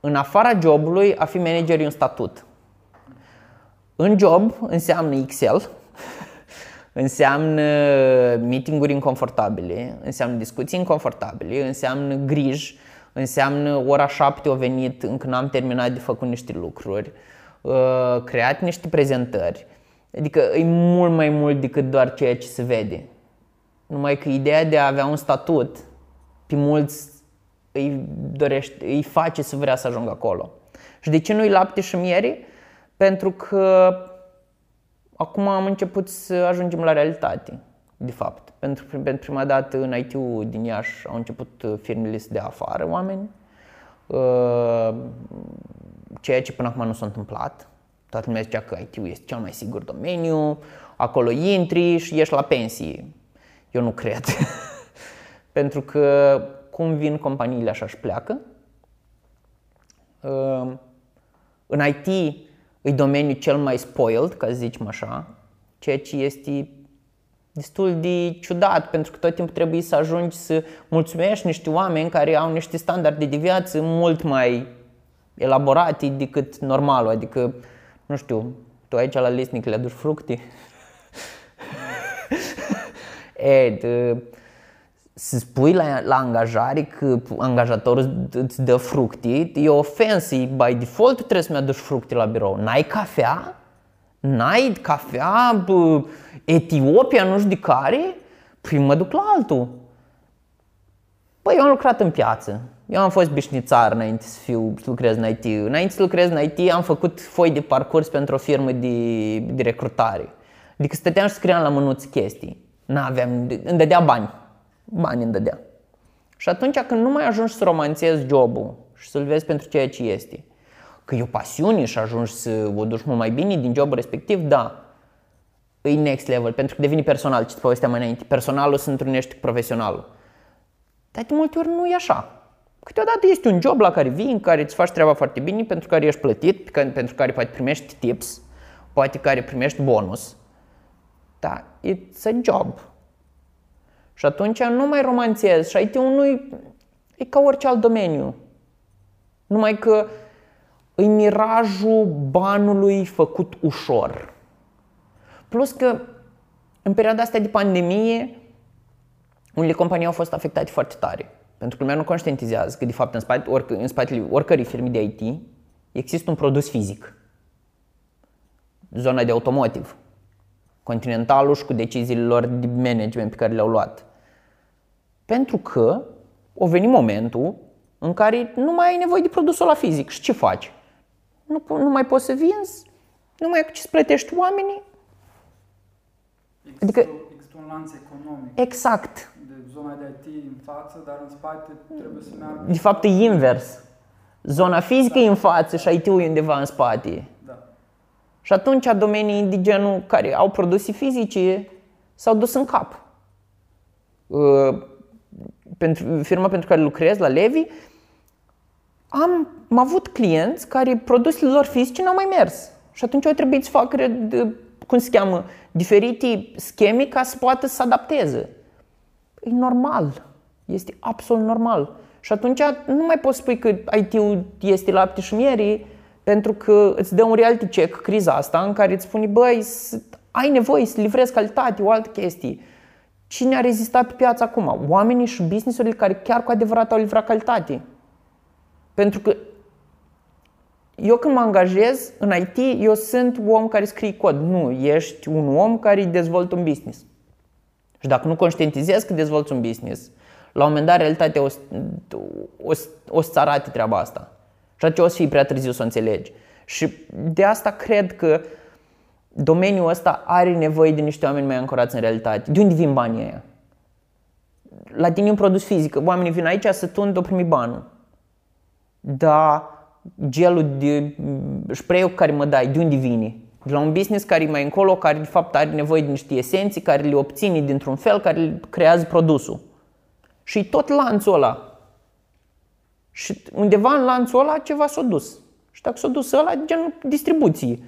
În afara jobului, a fi manager e un statut. În job înseamnă Excel, (laughs) înseamnă meeting-uri inconfortabile, înseamnă discuții inconfortabile, înseamnă griji, înseamnă ora șapte o venit, încă n-am terminat de făcut niște lucruri, uh, creat niște prezentări. Adică e mult mai mult decât doar ceea ce se vede. Numai că ideea de a avea un statut, pe mulți îi, dorește, îi face să vrea să ajungă acolo. Și de ce nu-i lapte și miere? Pentru că acum am început să ajungem la realitate, de fapt. Pentru, pentru prima dată în IT-ul din Iași au început firmele să dea afară oameni, uh, ceea ce până acum nu s-a întâmplat. Toată lumea zicea că IT-ul este cel mai sigur domeniu, acolo intri și ieși la pensie. Eu nu cred. (laughs) Pentru că cum vin companiile așa și pleacă. Uh, în IT e domeniul cel mai spoiled, ca să zicem așa, ceea ce este destul de ciudat, pentru că tot timpul trebuie să ajungi să mulțumești niște oameni care au niște standarde de viață mult mai elaborate decât normalul, adică, nu știu, tu aici la Lisnic le aduci fructe? e, de, să spui la, la angajare că angajatorul îți dă fructe, e ofensă, by default trebuie să-mi aduci fructe la birou. N-ai cafea? N-ai cafea? Bă, Etiopia, nu știu de care? Păi mă duc la altul. Păi eu am lucrat în piață. Eu am fost bișnițar înainte să, fiu, să lucrez în IT. Înainte să lucrez în IT am făcut foi de parcurs pentru o firmă de, de recrutare. Adică stăteam și scriam la mânuți chestii. N-aveam, îmi dădea bani bani îmi dădea. Și atunci când nu mai ajungi să romanțezi jobul și să-l vezi pentru ceea ce este, că e o pasiune și ajungi să o duci mult mai bine din jobul respectiv, da, e next level, pentru că devine personal, ce-ți povesteam mai înainte. Personalul se întrunește cu profesionalul. Dar de multe ori nu e așa. Câteodată este un job la care vii, în care îți faci treaba foarte bine, pentru care ești plătit, pentru care poate primești tips, poate care primești bonus. Da, it's a job. Și atunci nu mai romanțez și IT-ul nu e ca orice alt domeniu. Numai că îi mirajul banului făcut ușor. Plus că în perioada asta de pandemie, unele companii au fost afectate foarte tare. Pentru că lumea nu conștientizează că, de fapt, în, spate, oric, în spatele oricărei firme de IT există un produs fizic. Zona de automotive. Continentalul și cu deciziile lor de management pe care le-au luat. Pentru că o veni momentul în care nu mai ai nevoie de produsul la fizic. Și ce faci? Nu, nu mai poți să vinzi, nu mai ai cu ce să plătești oamenii. Există, adică, există un lanț economic. Exact. De zona de IT în față, dar în spate trebuie să meargă... De fapt e invers. Zona fizică e în față și IT-ul e undeva în spate. Da. Și atunci domenii de genul care au produse fizice s-au dus în cap. Uh, pentru firma pentru care lucrez, la Levi, am, am avut clienți care produsele lor fizice n-au mai mers. Și atunci au trebuit să facă, de- cum se cheamă, diferite scheme ca să poată să se adapteze. E normal. Este absolut normal. Și atunci nu mai poți spui că IT-ul este lapte și miere pentru că îți dă un reality check criza asta în care îți spune, băi, s- ai nevoie să livrezi calitate, o altă chestie. Cine a rezistat pe piață acum? Oamenii și businessurile care chiar cu adevărat au livrat calitate. Pentru că eu când mă angajez în IT, eu sunt om care scrie cod. Nu, ești un om care dezvoltă un business. Și dacă nu conștientizezi că dezvolți un business, la un moment dat realitatea o, să- o, să- o să-ți arate treaba asta. Și atunci o să fii prea târziu să o înțelegi. Și de asta cred că domeniul ăsta are nevoie de niște oameni mai ancorați în realitate. De unde vin banii ăia? La tine e un produs fizic. Oamenii vin aici să tund, o primi banul. Dar gelul de spray care mă dai, de unde vine? De la un business care e mai încolo, care de fapt are nevoie de niște esenții, care le obține dintr-un fel, care le creează produsul. Și tot lanțul ăla. Și undeva în lanțul ăla ceva s-a dus. Și dacă s-a dus ăla, genul distribuție.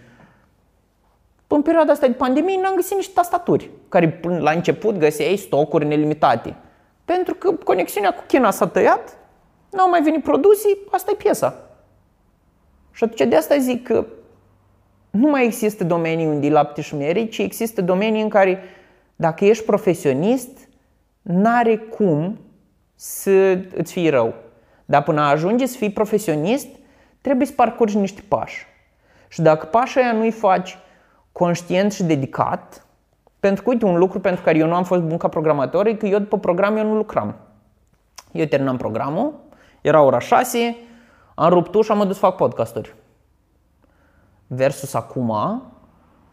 În perioada asta de pandemie n-am găsit niște tastaturi, care până la început găseai stocuri nelimitate. Pentru că conexiunea cu China s-a tăiat, n-au mai venit produse, asta e piesa. Și atunci de asta zic că nu mai există domenii unde e lapte și miere, ci există domenii în care dacă ești profesionist, n-are cum să îți fie rău. Dar până ajungi să fii profesionist, trebuie să parcurgi niște pași. Și dacă pașii aia nu-i faci conștient și dedicat, pentru că, uite, un lucru pentru care eu nu am fost bun ca programator e că eu după program eu nu lucram. Eu terminam programul, era ora 6, am rupt ușa, am dus să fac podcasturi. Versus acum,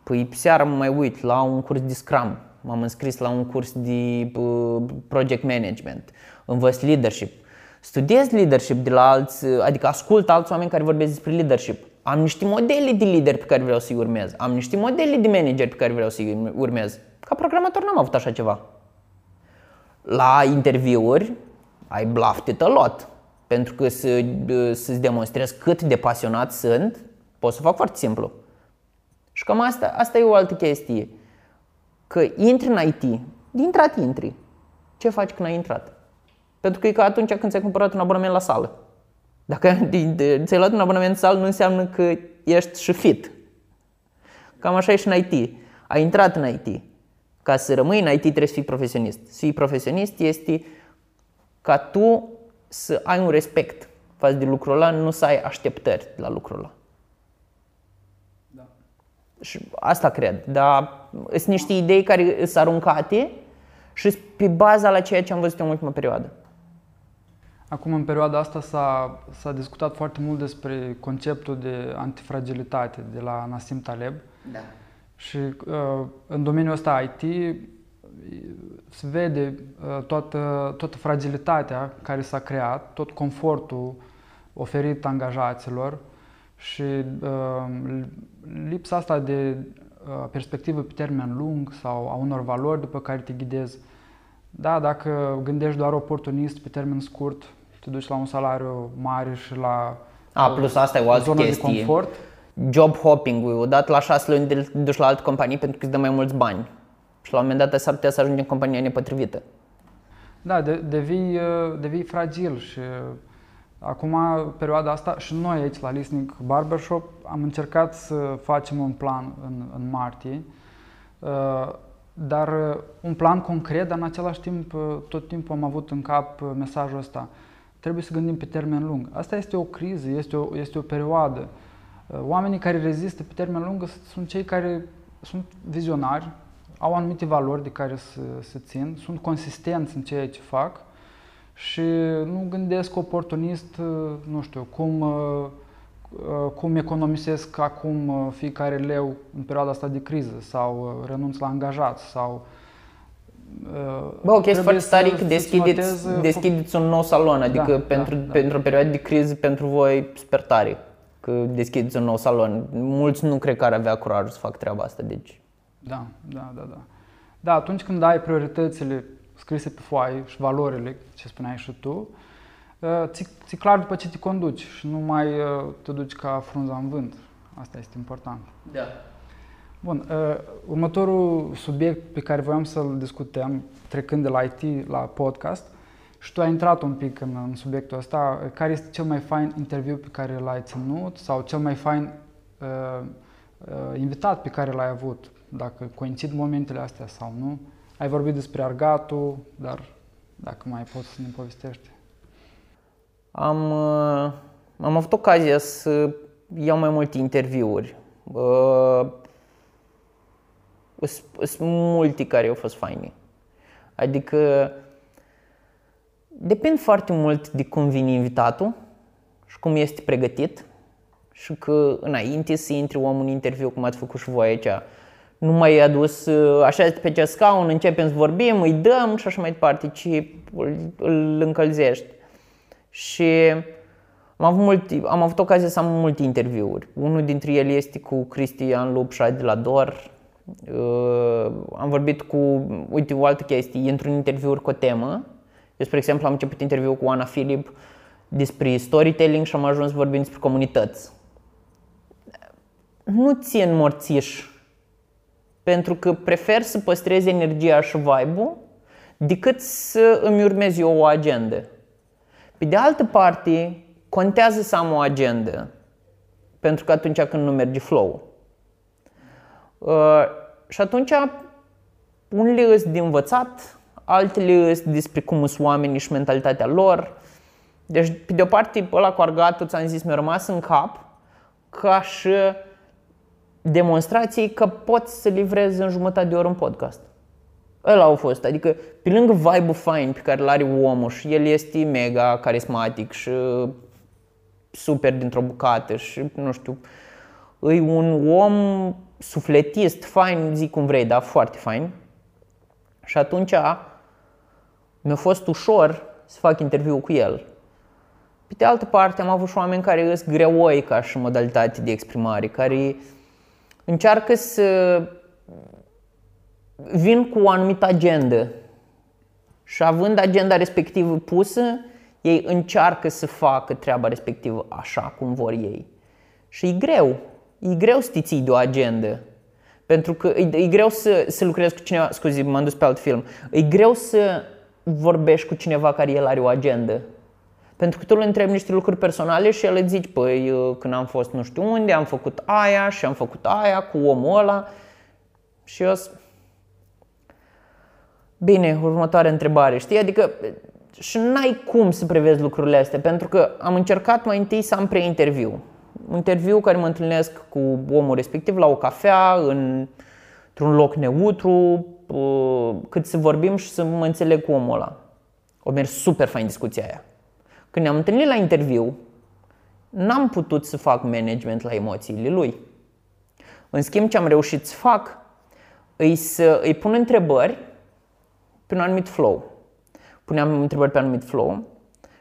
păi pe seara mă mai uit la un curs de Scrum, m-am înscris la un curs de uh, project management, învăț leadership, studiez leadership de la alți, adică ascult alți oameni care vorbesc despre leadership. Am niște modele de lider pe care vreau să-i urmez, am niște modele de manager pe care vreau să-i urmez. Ca programator n-am avut așa ceva. La interviuri ai bluffed it a lot. Pentru că să, să-ți demonstrezi cât de pasionat sunt, pot să fac foarte simplu. Și cam asta, asta e o altă chestie. Că intri în IT, de intrat intri. Ce faci când ai intrat? Pentru că e ca atunci când ți-ai cumpărat un abonament la sală. Dacă (laughs) ți-ai luat un abonament în sală, nu înseamnă că ești și fit. Cam așa e și în IT. Ai intrat în IT. Ca să rămâi în IT trebuie să fii profesionist. Să fii profesionist este ca tu să ai un respect față de lucrul ăla, nu să ai așteptări la lucrul ăla. Da. Și asta cred, dar sunt niște idei care sunt aruncate și sunt pe baza la ceea ce am văzut eu în ultima perioadă. Acum, în perioada asta, s-a, s-a discutat foarte mult despre conceptul de antifragilitate de la Nassim Taleb. Da. Și uh, în domeniul ăsta IT se vede uh, toată, toată fragilitatea care s-a creat, tot confortul oferit angajaților și uh, lipsa asta de uh, perspectivă pe termen lung sau a unor valori după care te ghidezi. Da, dacă gândești doar oportunist pe termen scurt, te duci la un salariu mare și la A, plus asta e o altă zonă de chestie. confort. Job hopping-ul, odată la șase luni te duci la altă companie pentru că îți dă mai mulți bani. Și la un moment dat s-ar putea să ajungi în compania nepotrivită. Da, de, devii, uh, devii fragil și uh, acum, perioada asta, și noi aici la Listening Barbershop am încercat să facem un plan în, în martie, uh, dar uh, un plan concret, dar în același timp, uh, tot timpul am avut în cap uh, mesajul ăsta. Trebuie să gândim pe termen lung. Asta este o criză, este o, este o perioadă. Uh, Oamenii care rezistă pe termen lung sunt cei care sunt vizionari, au anumite valori de care să se țin, sunt consistenți în ceea ce fac și nu gândesc oportunist, uh, nu știu, cum, uh, uh, cum economisesc acum uh, fiecare leu în perioada asta de criză sau uh, renunț la angajați sau uh, Bă, ok, este trebuie foarte tare să- că să-ți deschideți, notezi, uh, deschideți un nou salon, adică Da, pentru, da, da. pentru o perioadă de criză pentru voi super tare că deschideți un nou salon. Mulți nu cred că ar avea curajul să fac treaba asta, deci Da, da, da, da. Da, atunci când ai prioritățile scrise pe foaie și valorile, ce spuneai și tu, uh, ți, ți clar după ce te conduci și nu mai uh, te duci ca frunza în vânt. Asta este important. da. Bun, uh, următorul subiect pe care voiam să-l discutăm, trecând de la IT la podcast, și tu ai intrat un pic în, în subiectul ăsta, uh, care este cel mai fain interviu pe care l-ai ținut sau cel mai fain uh, uh, invitat pe care l-ai avut, dacă coincid momentele astea sau nu. Ai vorbit despre Argatul, dar dacă mai poți să ne povestești. Am, uh, am avut ocazia să iau mai multe interviuri. Uh, Sunt multe care au fost faine. Adică depinde foarte mult de cum vine invitatul și cum este pregătit și că înainte să intri omul în interviu, cum ați făcut și voi aici, nu mai e adus uh, așa pe acest scaun, începem să vorbim, îi dăm și așa mai departe, ci îl, îl încălzești. Și am avut, multi, am avut ocazia să am multe interviuri. Unul dintre ele este cu Cristian Lupșa de la DOR. Uh, am vorbit cu, uite, o altă chestie, într-un interviu cu o temă. Eu, spre exemplu, am început interviul cu Ana Filip despre storytelling și am ajuns vorbind despre comunități. Nu țin morțiș, pentru că prefer să păstrez energia și vibe-ul decât să îmi urmez eu o agendă. Pe de altă parte, contează să am o agendă, pentru că atunci când nu merge flow. Uh, și atunci, unele sunt de învățat, altele sunt despre cum sunt oamenii și mentalitatea lor. Deci, pe de o parte, ăla cu argatul, ți-am zis, mi-a rămas în cap ca și demonstrații că poți să livrezi în jumătate de oră un podcast. Ăla au fost, adică pe lângă vibe-ul fain pe care îl are omul și el este mega carismatic și super dintr-o bucată și nu știu, e un om sufletist, fain, zic cum vrei, dar foarte fain. Și atunci mi-a fost ușor să fac interviu cu el. Pe de altă parte, am avut și oameni care sunt greoi ca și modalitate de exprimare, care încearcă să vin cu o anumită agendă și având agenda respectivă pusă, ei încearcă să facă treaba respectivă așa cum vor ei. Și e greu. E greu să te ții de o agendă. Pentru că e, e greu să, să lucrezi cu cineva, scuze, m-am dus pe alt film, e greu să vorbești cu cineva care el are o agendă. Pentru că tu îl întrebi niște lucruri personale și el îți zici, păi eu, când am fost nu știu unde, am făcut aia și am făcut aia cu omul ăla. Și eu s- Bine, următoarea întrebare, știi? Adică și n-ai cum să prevezi lucrurile astea, pentru că am încercat mai întâi să am pre-interviu. Un interviu care mă întâlnesc cu omul respectiv la o cafea, în, într-un loc neutru, uh, cât să vorbim și să mă înțeleg cu omul ăla. O mers super fain discuția aia. Când ne-am întâlnit la interviu, n-am putut să fac management la emoțiile lui. În schimb, ce am reușit să fac, îi să îi pun întrebări pe un anumit flow. Puneam întrebări pe un anumit flow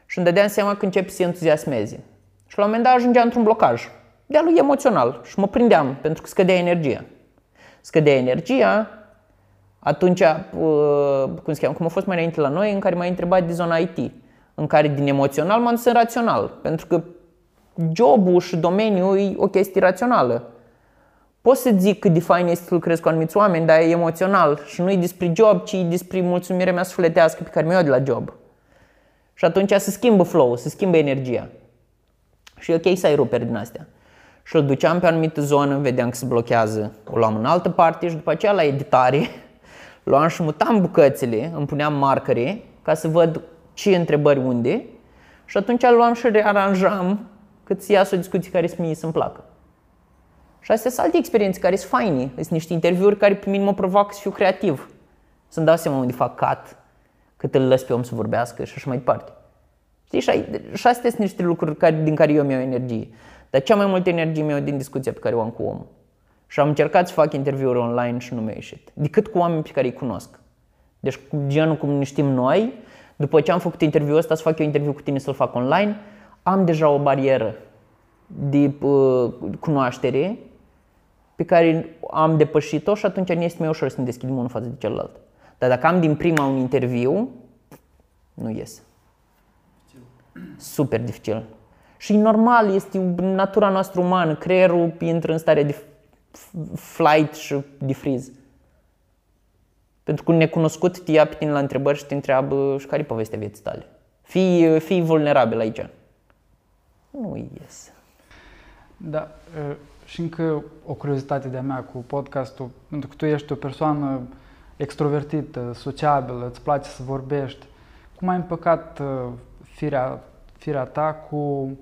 și îmi dădeam seama că încep să se entuziasmeze. Și la un moment dat ajungea într-un blocaj de-a lui emoțional și mă prindeam pentru că scădea energia. Scădea energia, atunci, uh, cum se cheamă, cum a fost mai înainte la noi, în care m-ai întrebat de zona IT, în care din emoțional m-am dus în rațional, pentru că jobul și domeniul e o chestie rațională. Pot să zic cât de fain este să lucrez cu anumiți oameni, dar e emoțional și nu e despre job, ci e despre mulțumirea mea sufletească pe care mi-o iau de la job. Și atunci se schimbă flow, se schimbă energia. Și e ok să ai ruperi din astea. Și îl duceam pe o anumită zonă, vedeam că se blochează, o luam în altă parte și după aceea la editare (laughs) luam și mutam bucățile, îmi puneam marcări ca să văd ce întrebări unde și atunci luam și rearanjam cât să iasă o discuție care să mie să-mi placă. Și astea sunt alte experiențe care sunt faine. Sunt niște interviuri care pe mine mă provoacă să fiu creativ. Să-mi dau seama unde fac cat, cât îl lăs pe om să vorbească și așa mai departe. Știi? Și, ai, și astea sunt niște lucruri care, din care eu mi-au energie. Dar cea mai multă energie mi-au din discuția pe care o am cu omul. Și am încercat să fac interviuri online și nu mi-a ieșit. Decât cu oameni pe care îi cunosc. Deci genul cum ne știm noi, după ce am făcut interviul ăsta, să fac eu interviu cu tine să-l fac online, am deja o barieră de uh, cunoaștere pe care am depășit-o și atunci ne este mai ușor să ne deschidem unul față de celălalt. Dar dacă am din prima un interviu, nu ies. Super dificil. Și normal, este natura noastră umană, creierul intră în stare de flight și de freeze. Pentru că un necunoscut te ia pe tine la întrebări și te întreabă și care e povestea vieții tale. Fii, fii vulnerabil aici. Nu ies. Da, și încă o curiozitate de-a mea cu podcastul, pentru că tu ești o persoană extrovertită, sociabilă, îți place să vorbești. Cum ai împăcat firea, firea ta cu um,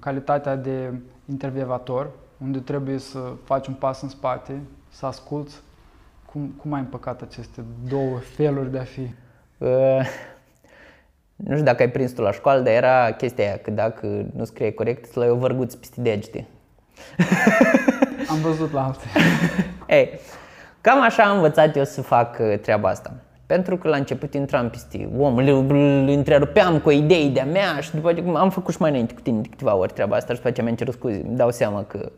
calitatea de intervievator, unde trebuie să faci un pas în spate, să asculți? Cum, cum ai împăcat aceste două feluri de a fi? Uh, nu știu dacă ai prins tu la școală, dar era chestia aia, că dacă nu scrie corect, îți luai o vărguț peste degete. (laughs) (laughs) Am văzut la alte. (laughs) Ei, cam așa am învățat eu să fac uh, treaba asta. Pentru că la început intram peste om, îl, îl întrerupeam cu idei de-a mea și după aceea am făcut și mai înainte cu tine de câteva ori treaba asta și după aceea mi-am cerut scuze. Îmi dau seama că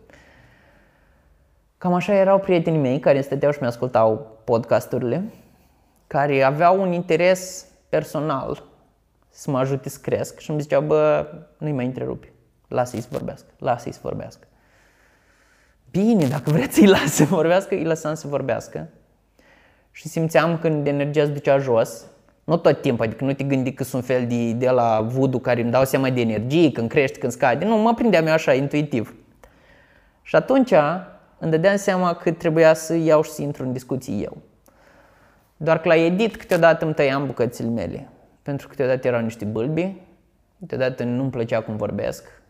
Cam așa erau prietenii mei care stăteau și mi-ascultau podcasturile, care aveau un interes personal să mă ajute să cresc și îmi ziceau, bă, nu-i mai întrerupi, lasă-i să vorbească, lasă-i să vorbească. Bine, dacă vreți să-i las să vorbească, îi lăsam să vorbească. Și simțeam când energia se ducea jos, nu tot timpul, adică nu te gândi că sunt un fel de, de la voodoo care îmi dau seama de energie, când crește, când scade. Nu, mă prindeam eu așa, intuitiv. Și atunci îmi dădeam seama că trebuia să iau și să intru în discuții eu. Doar că la edit câteodată îmi tăiam bucățile mele, pentru că câteodată erau niște bâlbi, câteodată nu-mi plăcea cum vorbesc.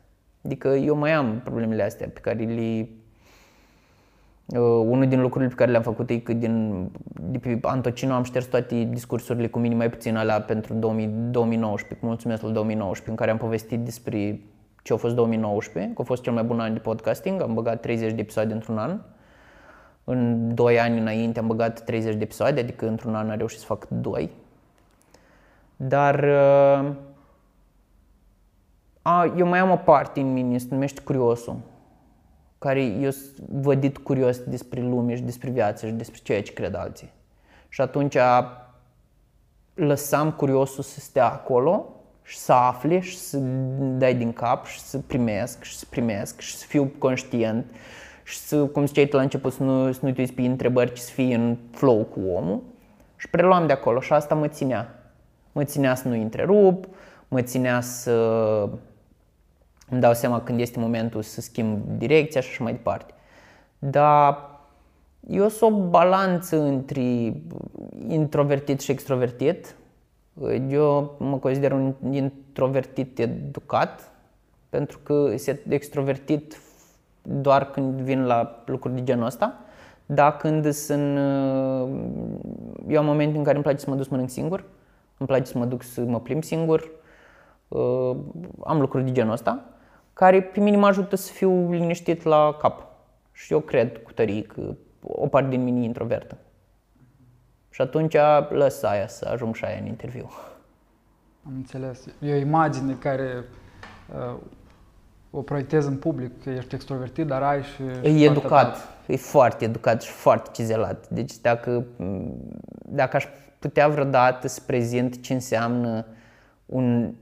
Adică eu mai am problemele astea pe care le... Uh, unul din lucrurile pe care le-am făcut e că din, de pe Antocino am șters toate discursurile cu minim mai puțin alea pentru 2000, 2019, cu mulțumesc la 2019, în care am povestit despre ce a fost 2019, că a fost cel mai bun an de podcasting, am băgat 30 de episoade într-un an. În 2 ani înainte am băgat 30 de episoade, adică într-un an am reușit să fac 2. Dar uh, a, eu mai am o parte în mine, se numește curiosul, care eu vădit curios despre lume și despre viață și despre ceea ce cred alții. Și atunci lăsam curiosul să stea acolo și să afle și să dai din cap și să primesc și să primesc și să fiu conștient și să, cum ziceai tu la început, să nu, să nu te uiți pe întrebări, ci să fii în flow cu omul și preluam de acolo și asta mă ținea. Mă ținea să nu întrerup, mă ținea să îmi dau seama când este momentul să schimb direcția și așa mai departe. Dar eu sunt o balanță între introvertit și extrovertit eu mă consider un introvertit educat, pentru că sunt extrovertit doar când vin la lucruri de genul ăsta, dar când sunt... Eu am momente în care îmi place să mă duc să mănânc singur, îmi place să mă duc să mă plimb singur, am lucruri de genul ăsta, care pe mine mă ajută să fiu liniștit la cap. Și eu cred cu tărie că o parte din mine e introvertă. Și atunci lăs aia să ajung și aia în interviu. Am înțeles. E o imagine care uh, o proiectez în public, că ești extrovertit, dar ai și... E educat, e foarte educat și foarte cizelat. Deci dacă, dacă aș putea vreodată să prezint ce înseamnă un,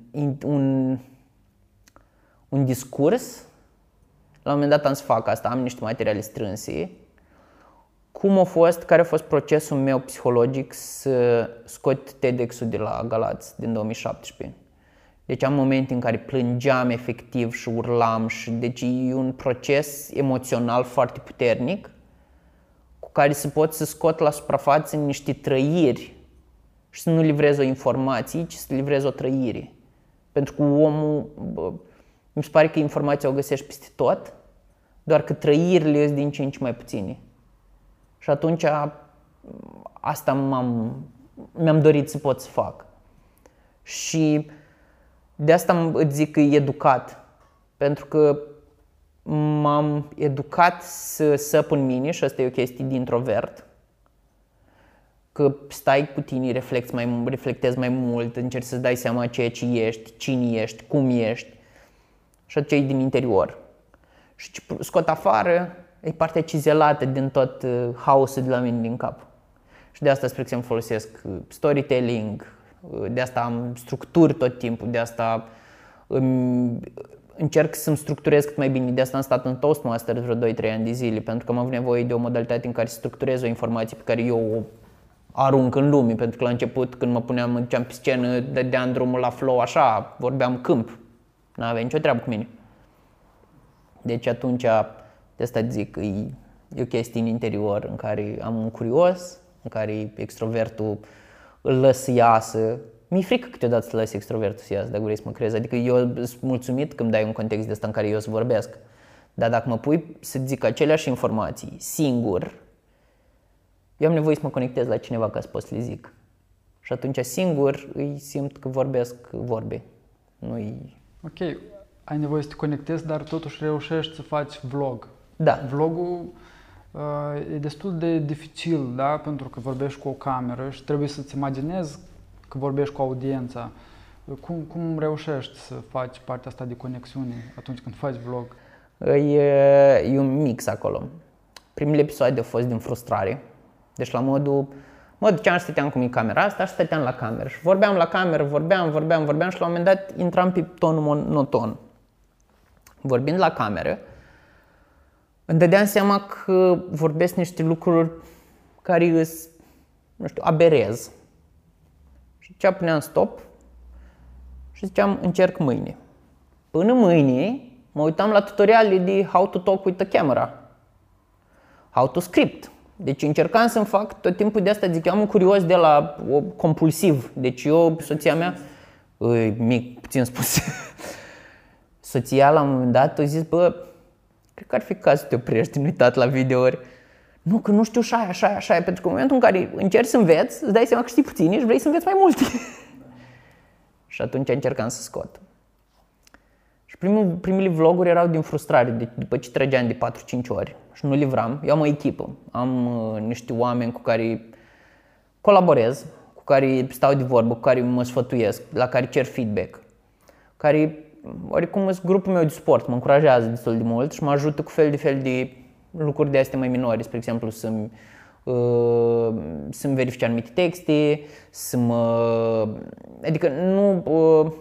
un, un discurs, la un moment dat am să fac asta, am niște materiale strânse cum a fost, care a fost procesul meu psihologic să scot TEDx-ul de la Galați din 2017. Deci am momente în care plângeam efectiv și urlam și deci e un proces emoțional foarte puternic cu care se pot să scot la suprafață niște trăiri și să nu livrez o informație, ci să livrez o trăire. Pentru că omul, bă, mi se pare că informația o găsești peste tot, doar că trăirile sunt din ce în ce mai puține. Și atunci asta m-am, mi-am dorit să pot să fac. Și de asta îți zic că e educat. Pentru că m-am educat să săp în mine și asta e o chestie de introvert. Că că stai cu tine, reflecti mai, reflectezi mai mult, încerci să-ți dai seama ceea ce ești, cine ești, cum ești și atunci e din interior. Și ce scot afară e partea cizelată din tot uh, haosul de la mine din cap. Și de asta, spre exemplu, folosesc uh, storytelling, uh, de asta am structuri tot timpul, de asta încerc să-mi structurez cât mai bine. De asta am stat în Toastmaster vreo 2-3 ani de zile, pentru că am avut nevoie de o modalitate în care să structurez o informație pe care eu o arunc în lume, pentru că la început când mă puneam, în pe scenă, dădeam drumul la flow așa, vorbeam câmp, nu avea nicio treabă cu mine. Deci atunci, de asta zic, e, e o chestie în interior în care am un curios, în care extrovertul îl lăs să iasă. Mi-e frică câteodată să lăs extrovertul să iasă, dacă vrei să mă crezi. Adică eu sunt mulțumit când dai un context de ăsta în care eu să vorbesc. Dar dacă mă pui să zic aceleași informații singur, eu am nevoie să mă conectez la cineva ca să pot să le zic. Și atunci singur îi simt că vorbesc vorbe. Nu-i... Ok, ai nevoie să te conectezi, dar totuși reușești să faci vlog. Da. Vlogul uh, e destul de dificil, da? Pentru că vorbești cu o cameră și trebuie să-ți imaginezi că vorbești cu audiența. Cum, cum reușești să faci partea asta de conexiune atunci când faci vlog? E, e un mix acolo. Primele episoade au fost din frustrare deci la modul, mă duceam și stăteam cu mi camera asta și stăteam la cameră și vorbeam la cameră, vorbeam, vorbeam, vorbeam și la un moment dat intram pe tonul monoton. Vorbind la cameră, îmi dădeam seama că vorbesc niște lucruri care îs, nu știu, aberez. Și ce puneam stop și ziceam încerc mâine. Până mâine mă uitam la tutoriale de how to talk with the camera, how to script, deci încercam să-mi fac tot timpul de asta, zic, eu am un curios de la o, compulsiv. Deci eu, soția mea, îi, mic, puțin spus, (laughs) soția la un moment dat a zis, bă, cred că ar fi cazul să te oprești din uitat la videouri. Nu, că nu știu așa, așa, așa, pentru că în momentul în care încerci să înveți, îți dai seama că știi puțin și vrei să înveți mai mult. (laughs) și atunci încercam să scot. Și primul, primele vloguri erau din frustrare, de, după ce trăgeam de 4-5 ori și nu livram. Eu am o echipă, am uh, niște oameni cu care colaborez, cu care stau de vorbă, cu care mă sfătuiesc, la care cer feedback, care oricum sunt grupul meu de sport, mă încurajează destul de mult și mă ajută cu fel de fel de lucruri de astea mai minore, spre exemplu să-mi uh, să-mi verifice anumite texte, să mă... Adică nu... Uh,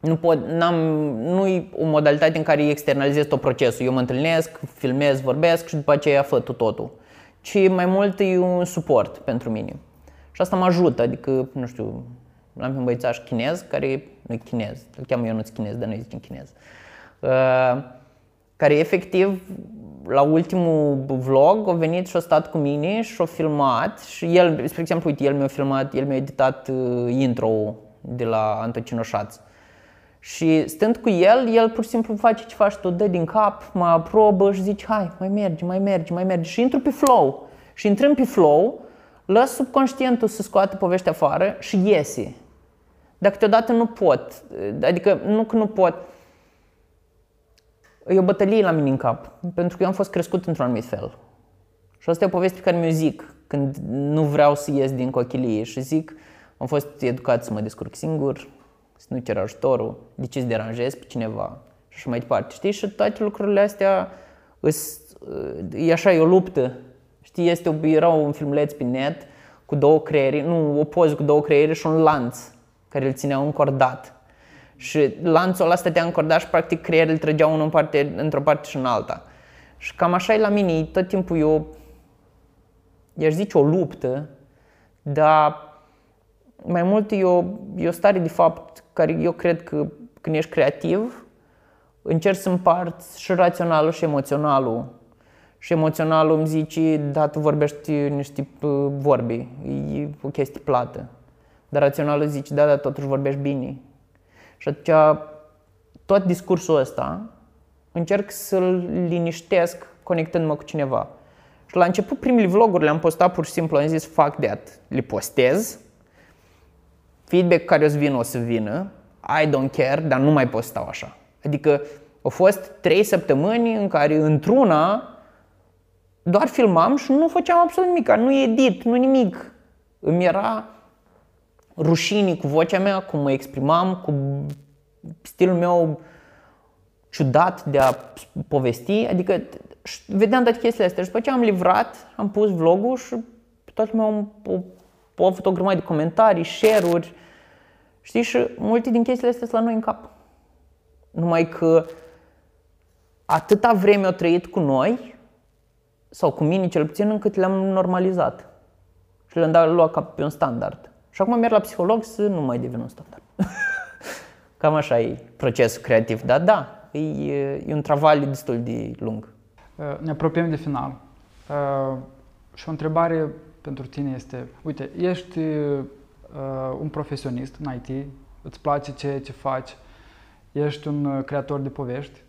nu pot, n-am, nu e o modalitate în care externalizez tot procesul. Eu mă întâlnesc, filmez, vorbesc și după aceea fă tu totul. Ci mai mult e un suport pentru mine. Și asta mă ajută, adică, nu știu, am un băițaș chinez, care nu e chinez, îl cheamă Ionuț chinez, dar noi zicem chinez, uh, care efectiv la ultimul vlog a venit și a stat cu mine și a filmat și el, spre exemplu, uite, el mi-a filmat, el mi-a editat uh, intro de la Antocino Șaț. Și stând cu el, el pur și simplu face ce faci tu, dă din cap, mă aprobă și zice hai, mai mergi, mai mergi, mai mergi și intru pe flow. Și intrând pe flow, lăs subconștientul să scoată povestea afară și iese. Dar câteodată nu pot, adică nu că nu pot, e o bătălie la mine în cap, pentru că eu am fost crescut într-un anumit fel. Și asta e o poveste pe care mi-o zic când nu vreau să ies din cochilie și zic, am fost educat să mă descurc singur, să nu cer ajutorul, de ce să deranjezi pe cineva și așa mai departe. Știi? Și toate lucrurile astea îs, e așa, e o luptă. Știi, este o, era un filmuleț pe net cu două creiere, nu, o poză cu două creiere și un lanț care îl țineau încordat. Și lanțul ăla stătea încordat și practic creierul îl trăgeau unul în parte, într-o parte și în alta. Și cam așa e la mine, tot timpul eu, i-aș zice o luptă, dar mai mult e o, e o stare de fapt care eu cred că când ești creativ, încerci să împarți și raționalul și emoționalul. Și emoționalul îmi zice, da, tu vorbești niște vorbi, e o chestie plată. Dar raționalul zice, da, da, totuși vorbești bine. Și atunci tot discursul ăsta încerc să-l liniștesc conectându-mă cu cineva. Și la început primele vloguri le-am postat pur și simplu, am zis fuck that, le postez feedback care o să vină, o să vină, I don't care, dar nu mai pot stau așa. Adică au fost trei săptămâni în care într-una doar filmam și nu făceam absolut nimic, nu edit, nu nimic. Îmi era rușinii cu vocea mea, cum mă exprimam, cu stilul meu ciudat de a povesti, adică vedeam toate chestiile astea și după ce am livrat, am pus vlogul și toată lumea au, au avut o grămadă de comentarii, share-uri, știi, și multe din chestiile astea sunt la noi în cap. Numai că atâta vreme au trăit cu noi, sau cu mine cel puțin, încât le-am normalizat. Și le-am dat luat ca pe un standard. Și acum merg la psiholog să nu mai devin un standard. (laughs) Cam așa e procesul creativ. Dar da, e, e un travaliu destul de lung. Uh, ne apropiem de final. Uh, și o întrebare pentru tine este, uite, ești uh, un profesionist în IT, îți place ceea ce faci, ești un creator de povești,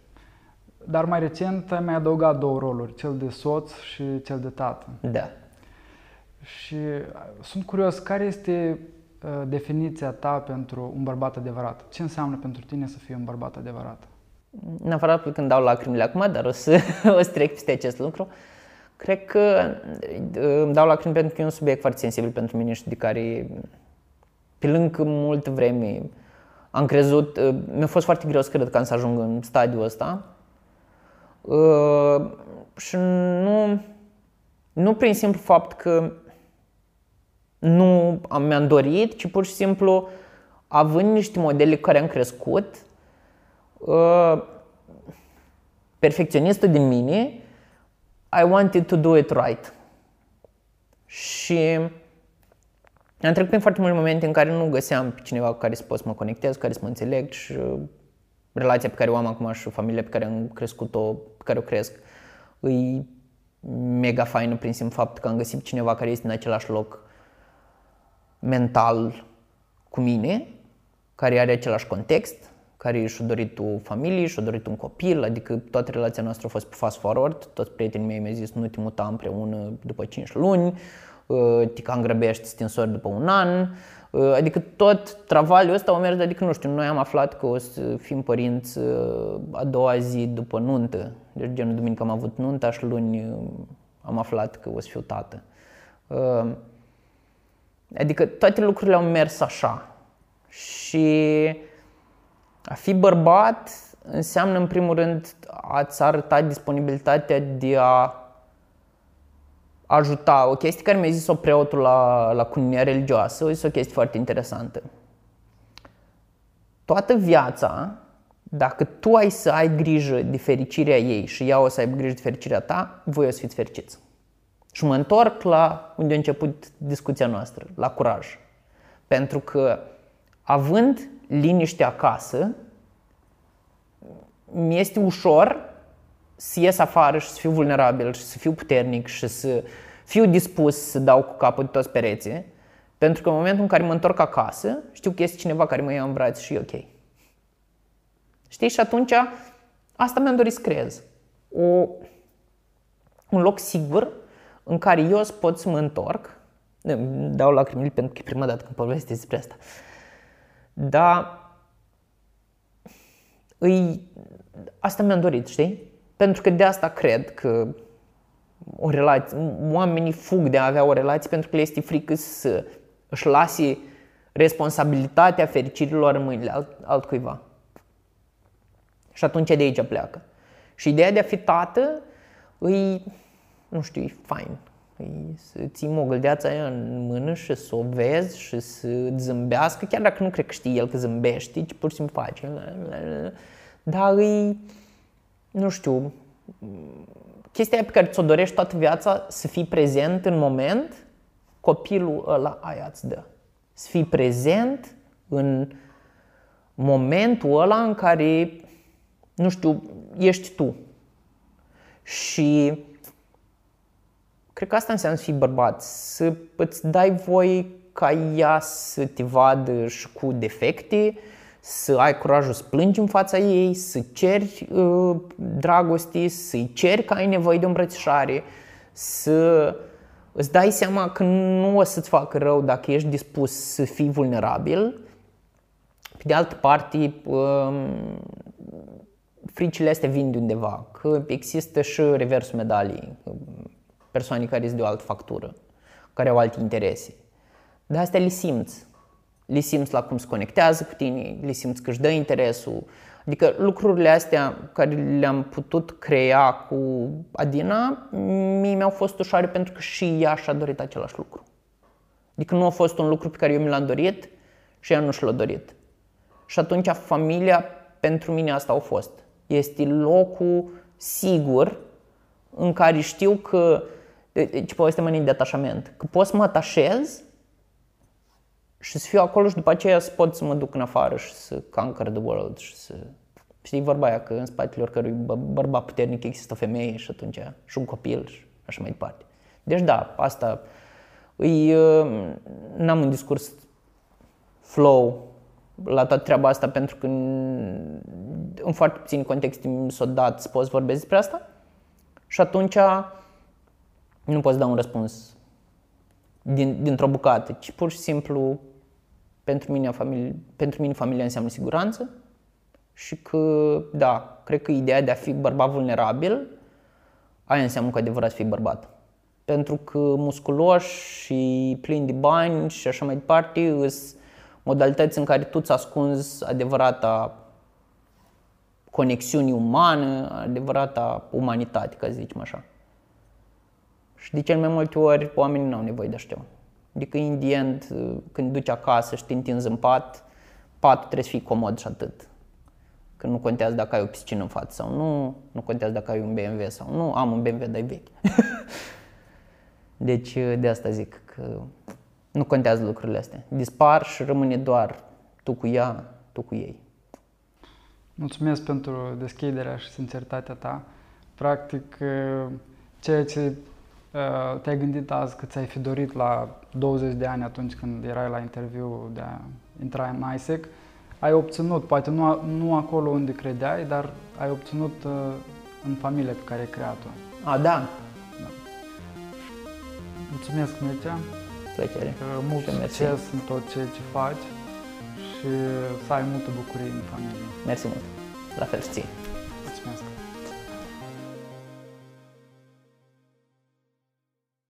dar mai recent ai mai adăugat două roluri, cel de soț și cel de tată. Da. Și sunt curios, care este definiția ta pentru un bărbat adevărat? Ce înseamnă pentru tine să fii un bărbat adevărat? neapărat când dau lacrimile acum, dar o să, (laughs) o să trec peste acest lucru. Cred că îmi dau lacrimi pentru că e un subiect foarte sensibil pentru mine și de care, pe lângă mult vreme, am crezut, mi-a fost foarte greu să cred că am să ajung în stadiul ăsta. Și nu, nu prin simplu fapt că nu mi-am dorit, ci pur și simplu având niște modele care am crescut, uh, perfecționistul din mine, I wanted to do it right. Și am trecut prin foarte multe momente în care nu găseam pe cineva cu care să pot să mă conectez, cu care să mă înțeleg și relația pe care o am acum și familia pe care am crescut-o, pe care o cresc, e mega faină prin simplu fapt că am găsit cineva care este în același loc mental cu mine, care are același context, care și-a dorit o familie, și-a dorit un copil, adică toată relația noastră a fost pe fast forward, toți prietenii mei mi-au zis nu te muta împreună după 5 luni, uh, te cam grăbești stinsori după un an, uh, adică tot travaliul ăsta a mers, adică nu știu, noi am aflat că o să fim părinți uh, a doua zi după nuntă, deci genul duminică am avut nunta și luni am aflat că o să fiu tată. Adică toate lucrurile au mers așa și a fi bărbat înseamnă, în primul rând, a-ți arăta disponibilitatea de a ajuta. O chestie care mi-a zis-o preotul la, la cununia religioasă, o zis o chestie foarte interesantă. Toată viața, dacă tu ai să ai grijă de fericirea ei și ea o să aibă grijă de fericirea ta, voi o să fiți fericiți. Și mă întorc la unde a început discuția noastră, la curaj. Pentru că având liniște acasă, mi este ușor să ies afară și să fiu vulnerabil și să fiu puternic și să fiu dispus să dau cu capul de toți pereții, pentru că în momentul în care mă întorc acasă, știu că este cineva care mă ia în brațe și e ok. Știi? Și atunci asta mi-am dorit să creez. O, un loc sigur în care eu pot să mă întorc. Dau lacrimile pentru că e prima dată când povestesc despre asta. Dar îi, asta mi-am dorit, știi? Pentru că de asta cred că o relație, oamenii fug de a avea o relație pentru că le este frică să își lase responsabilitatea fericirilor în mâinile alt, altcuiva. Și atunci de aici pleacă. Și ideea de a fi tată îi, nu știu, e fain. Păi să ții mogăldeața aia în mână și să o vezi și să zâmbească, chiar dacă nu cred că știi el că zâmbește, ci pur și simplu face. Dar îi, nu știu, chestia pe care ți-o dorești toată viața, să fii prezent în moment, copilul ăla aia îți dă. Să fii prezent în momentul ăla în care, nu știu, ești tu. Și Cred că asta înseamnă să fii bărbat, să îți dai voie ca ea să te vadă și cu defecte, să ai curajul să plângi în fața ei, să ceri uh, dragoste, să-i ceri că ai nevoie de o îmbrățișare, să îți dai seama că nu o să-ți facă rău dacă ești dispus să fii vulnerabil. Pe de altă parte, uh, fricile astea vin de undeva, că există și reversul medaliei persoane care sunt de o altă factură, care au alte interese. Dar astea le simți. Le simți la cum se conectează cu tine, le simți că își dă interesul. Adică lucrurile astea care le-am putut crea cu Adina, mie mi-au fost ușoare pentru că și ea și-a dorit același lucru. Adică nu a fost un lucru pe care eu mi l-am dorit și ea nu și l-a dorit. Și atunci familia pentru mine asta a fost. Este locul sigur în care știu că, deci poveste mâine de atașament, că pot să mă atașez și să fiu acolo și după aceea să pot să mă duc în afară și să conquer the world și să... Știi vorba aia că în spatele oricărui bărbat puternic există o femeie și atunci și un copil și așa mai departe. Deci da, asta îi, uh, n-am un discurs flow la toată treaba asta pentru că în, în foarte puțin context mi s-a dat să poți vorbi despre asta și atunci nu poți da un răspuns din, dintr-o bucată, ci pur și simplu pentru mine, familie, pentru mine familia înseamnă siguranță și că, da, cred că ideea de a fi bărbat vulnerabil, aia înseamnă cu adevărat fi bărbat. Pentru că musculoși și plini de bani și așa mai departe îs modalități în care tu îți ascunzi adevărata conexiuni umană, adevărata umanitate, ca să zicem așa. Și de cel mai multe ori oamenii nu au nevoie de așa Adică, în end, când duci acasă și te întinzi în pat, patul trebuie să fie comod și atât. Că nu contează dacă ai o piscină în față sau nu, nu contează dacă ai un BMW sau nu, am un BMW, dar e vechi. (laughs) deci, de asta zic că nu contează lucrurile astea. Dispar și rămâne doar tu cu ea, tu cu ei. Mulțumesc pentru deschiderea și sinceritatea ta. Practic, ceea ce Uh, te-ai gândit azi că ți-ai fi dorit la 20 de ani atunci când erai la interviu de a intra în ISEC, ai obținut, poate nu, nu acolo unde credeai, dar ai obținut uh, în familia pe care ai creat-o. A, da. da. Mulțumesc, Mircea. Plăcere. Mult succes în tot ceea ce faci și să ai multă bucurie în familie. Mersi mult. La fel și ție. Mulțumesc.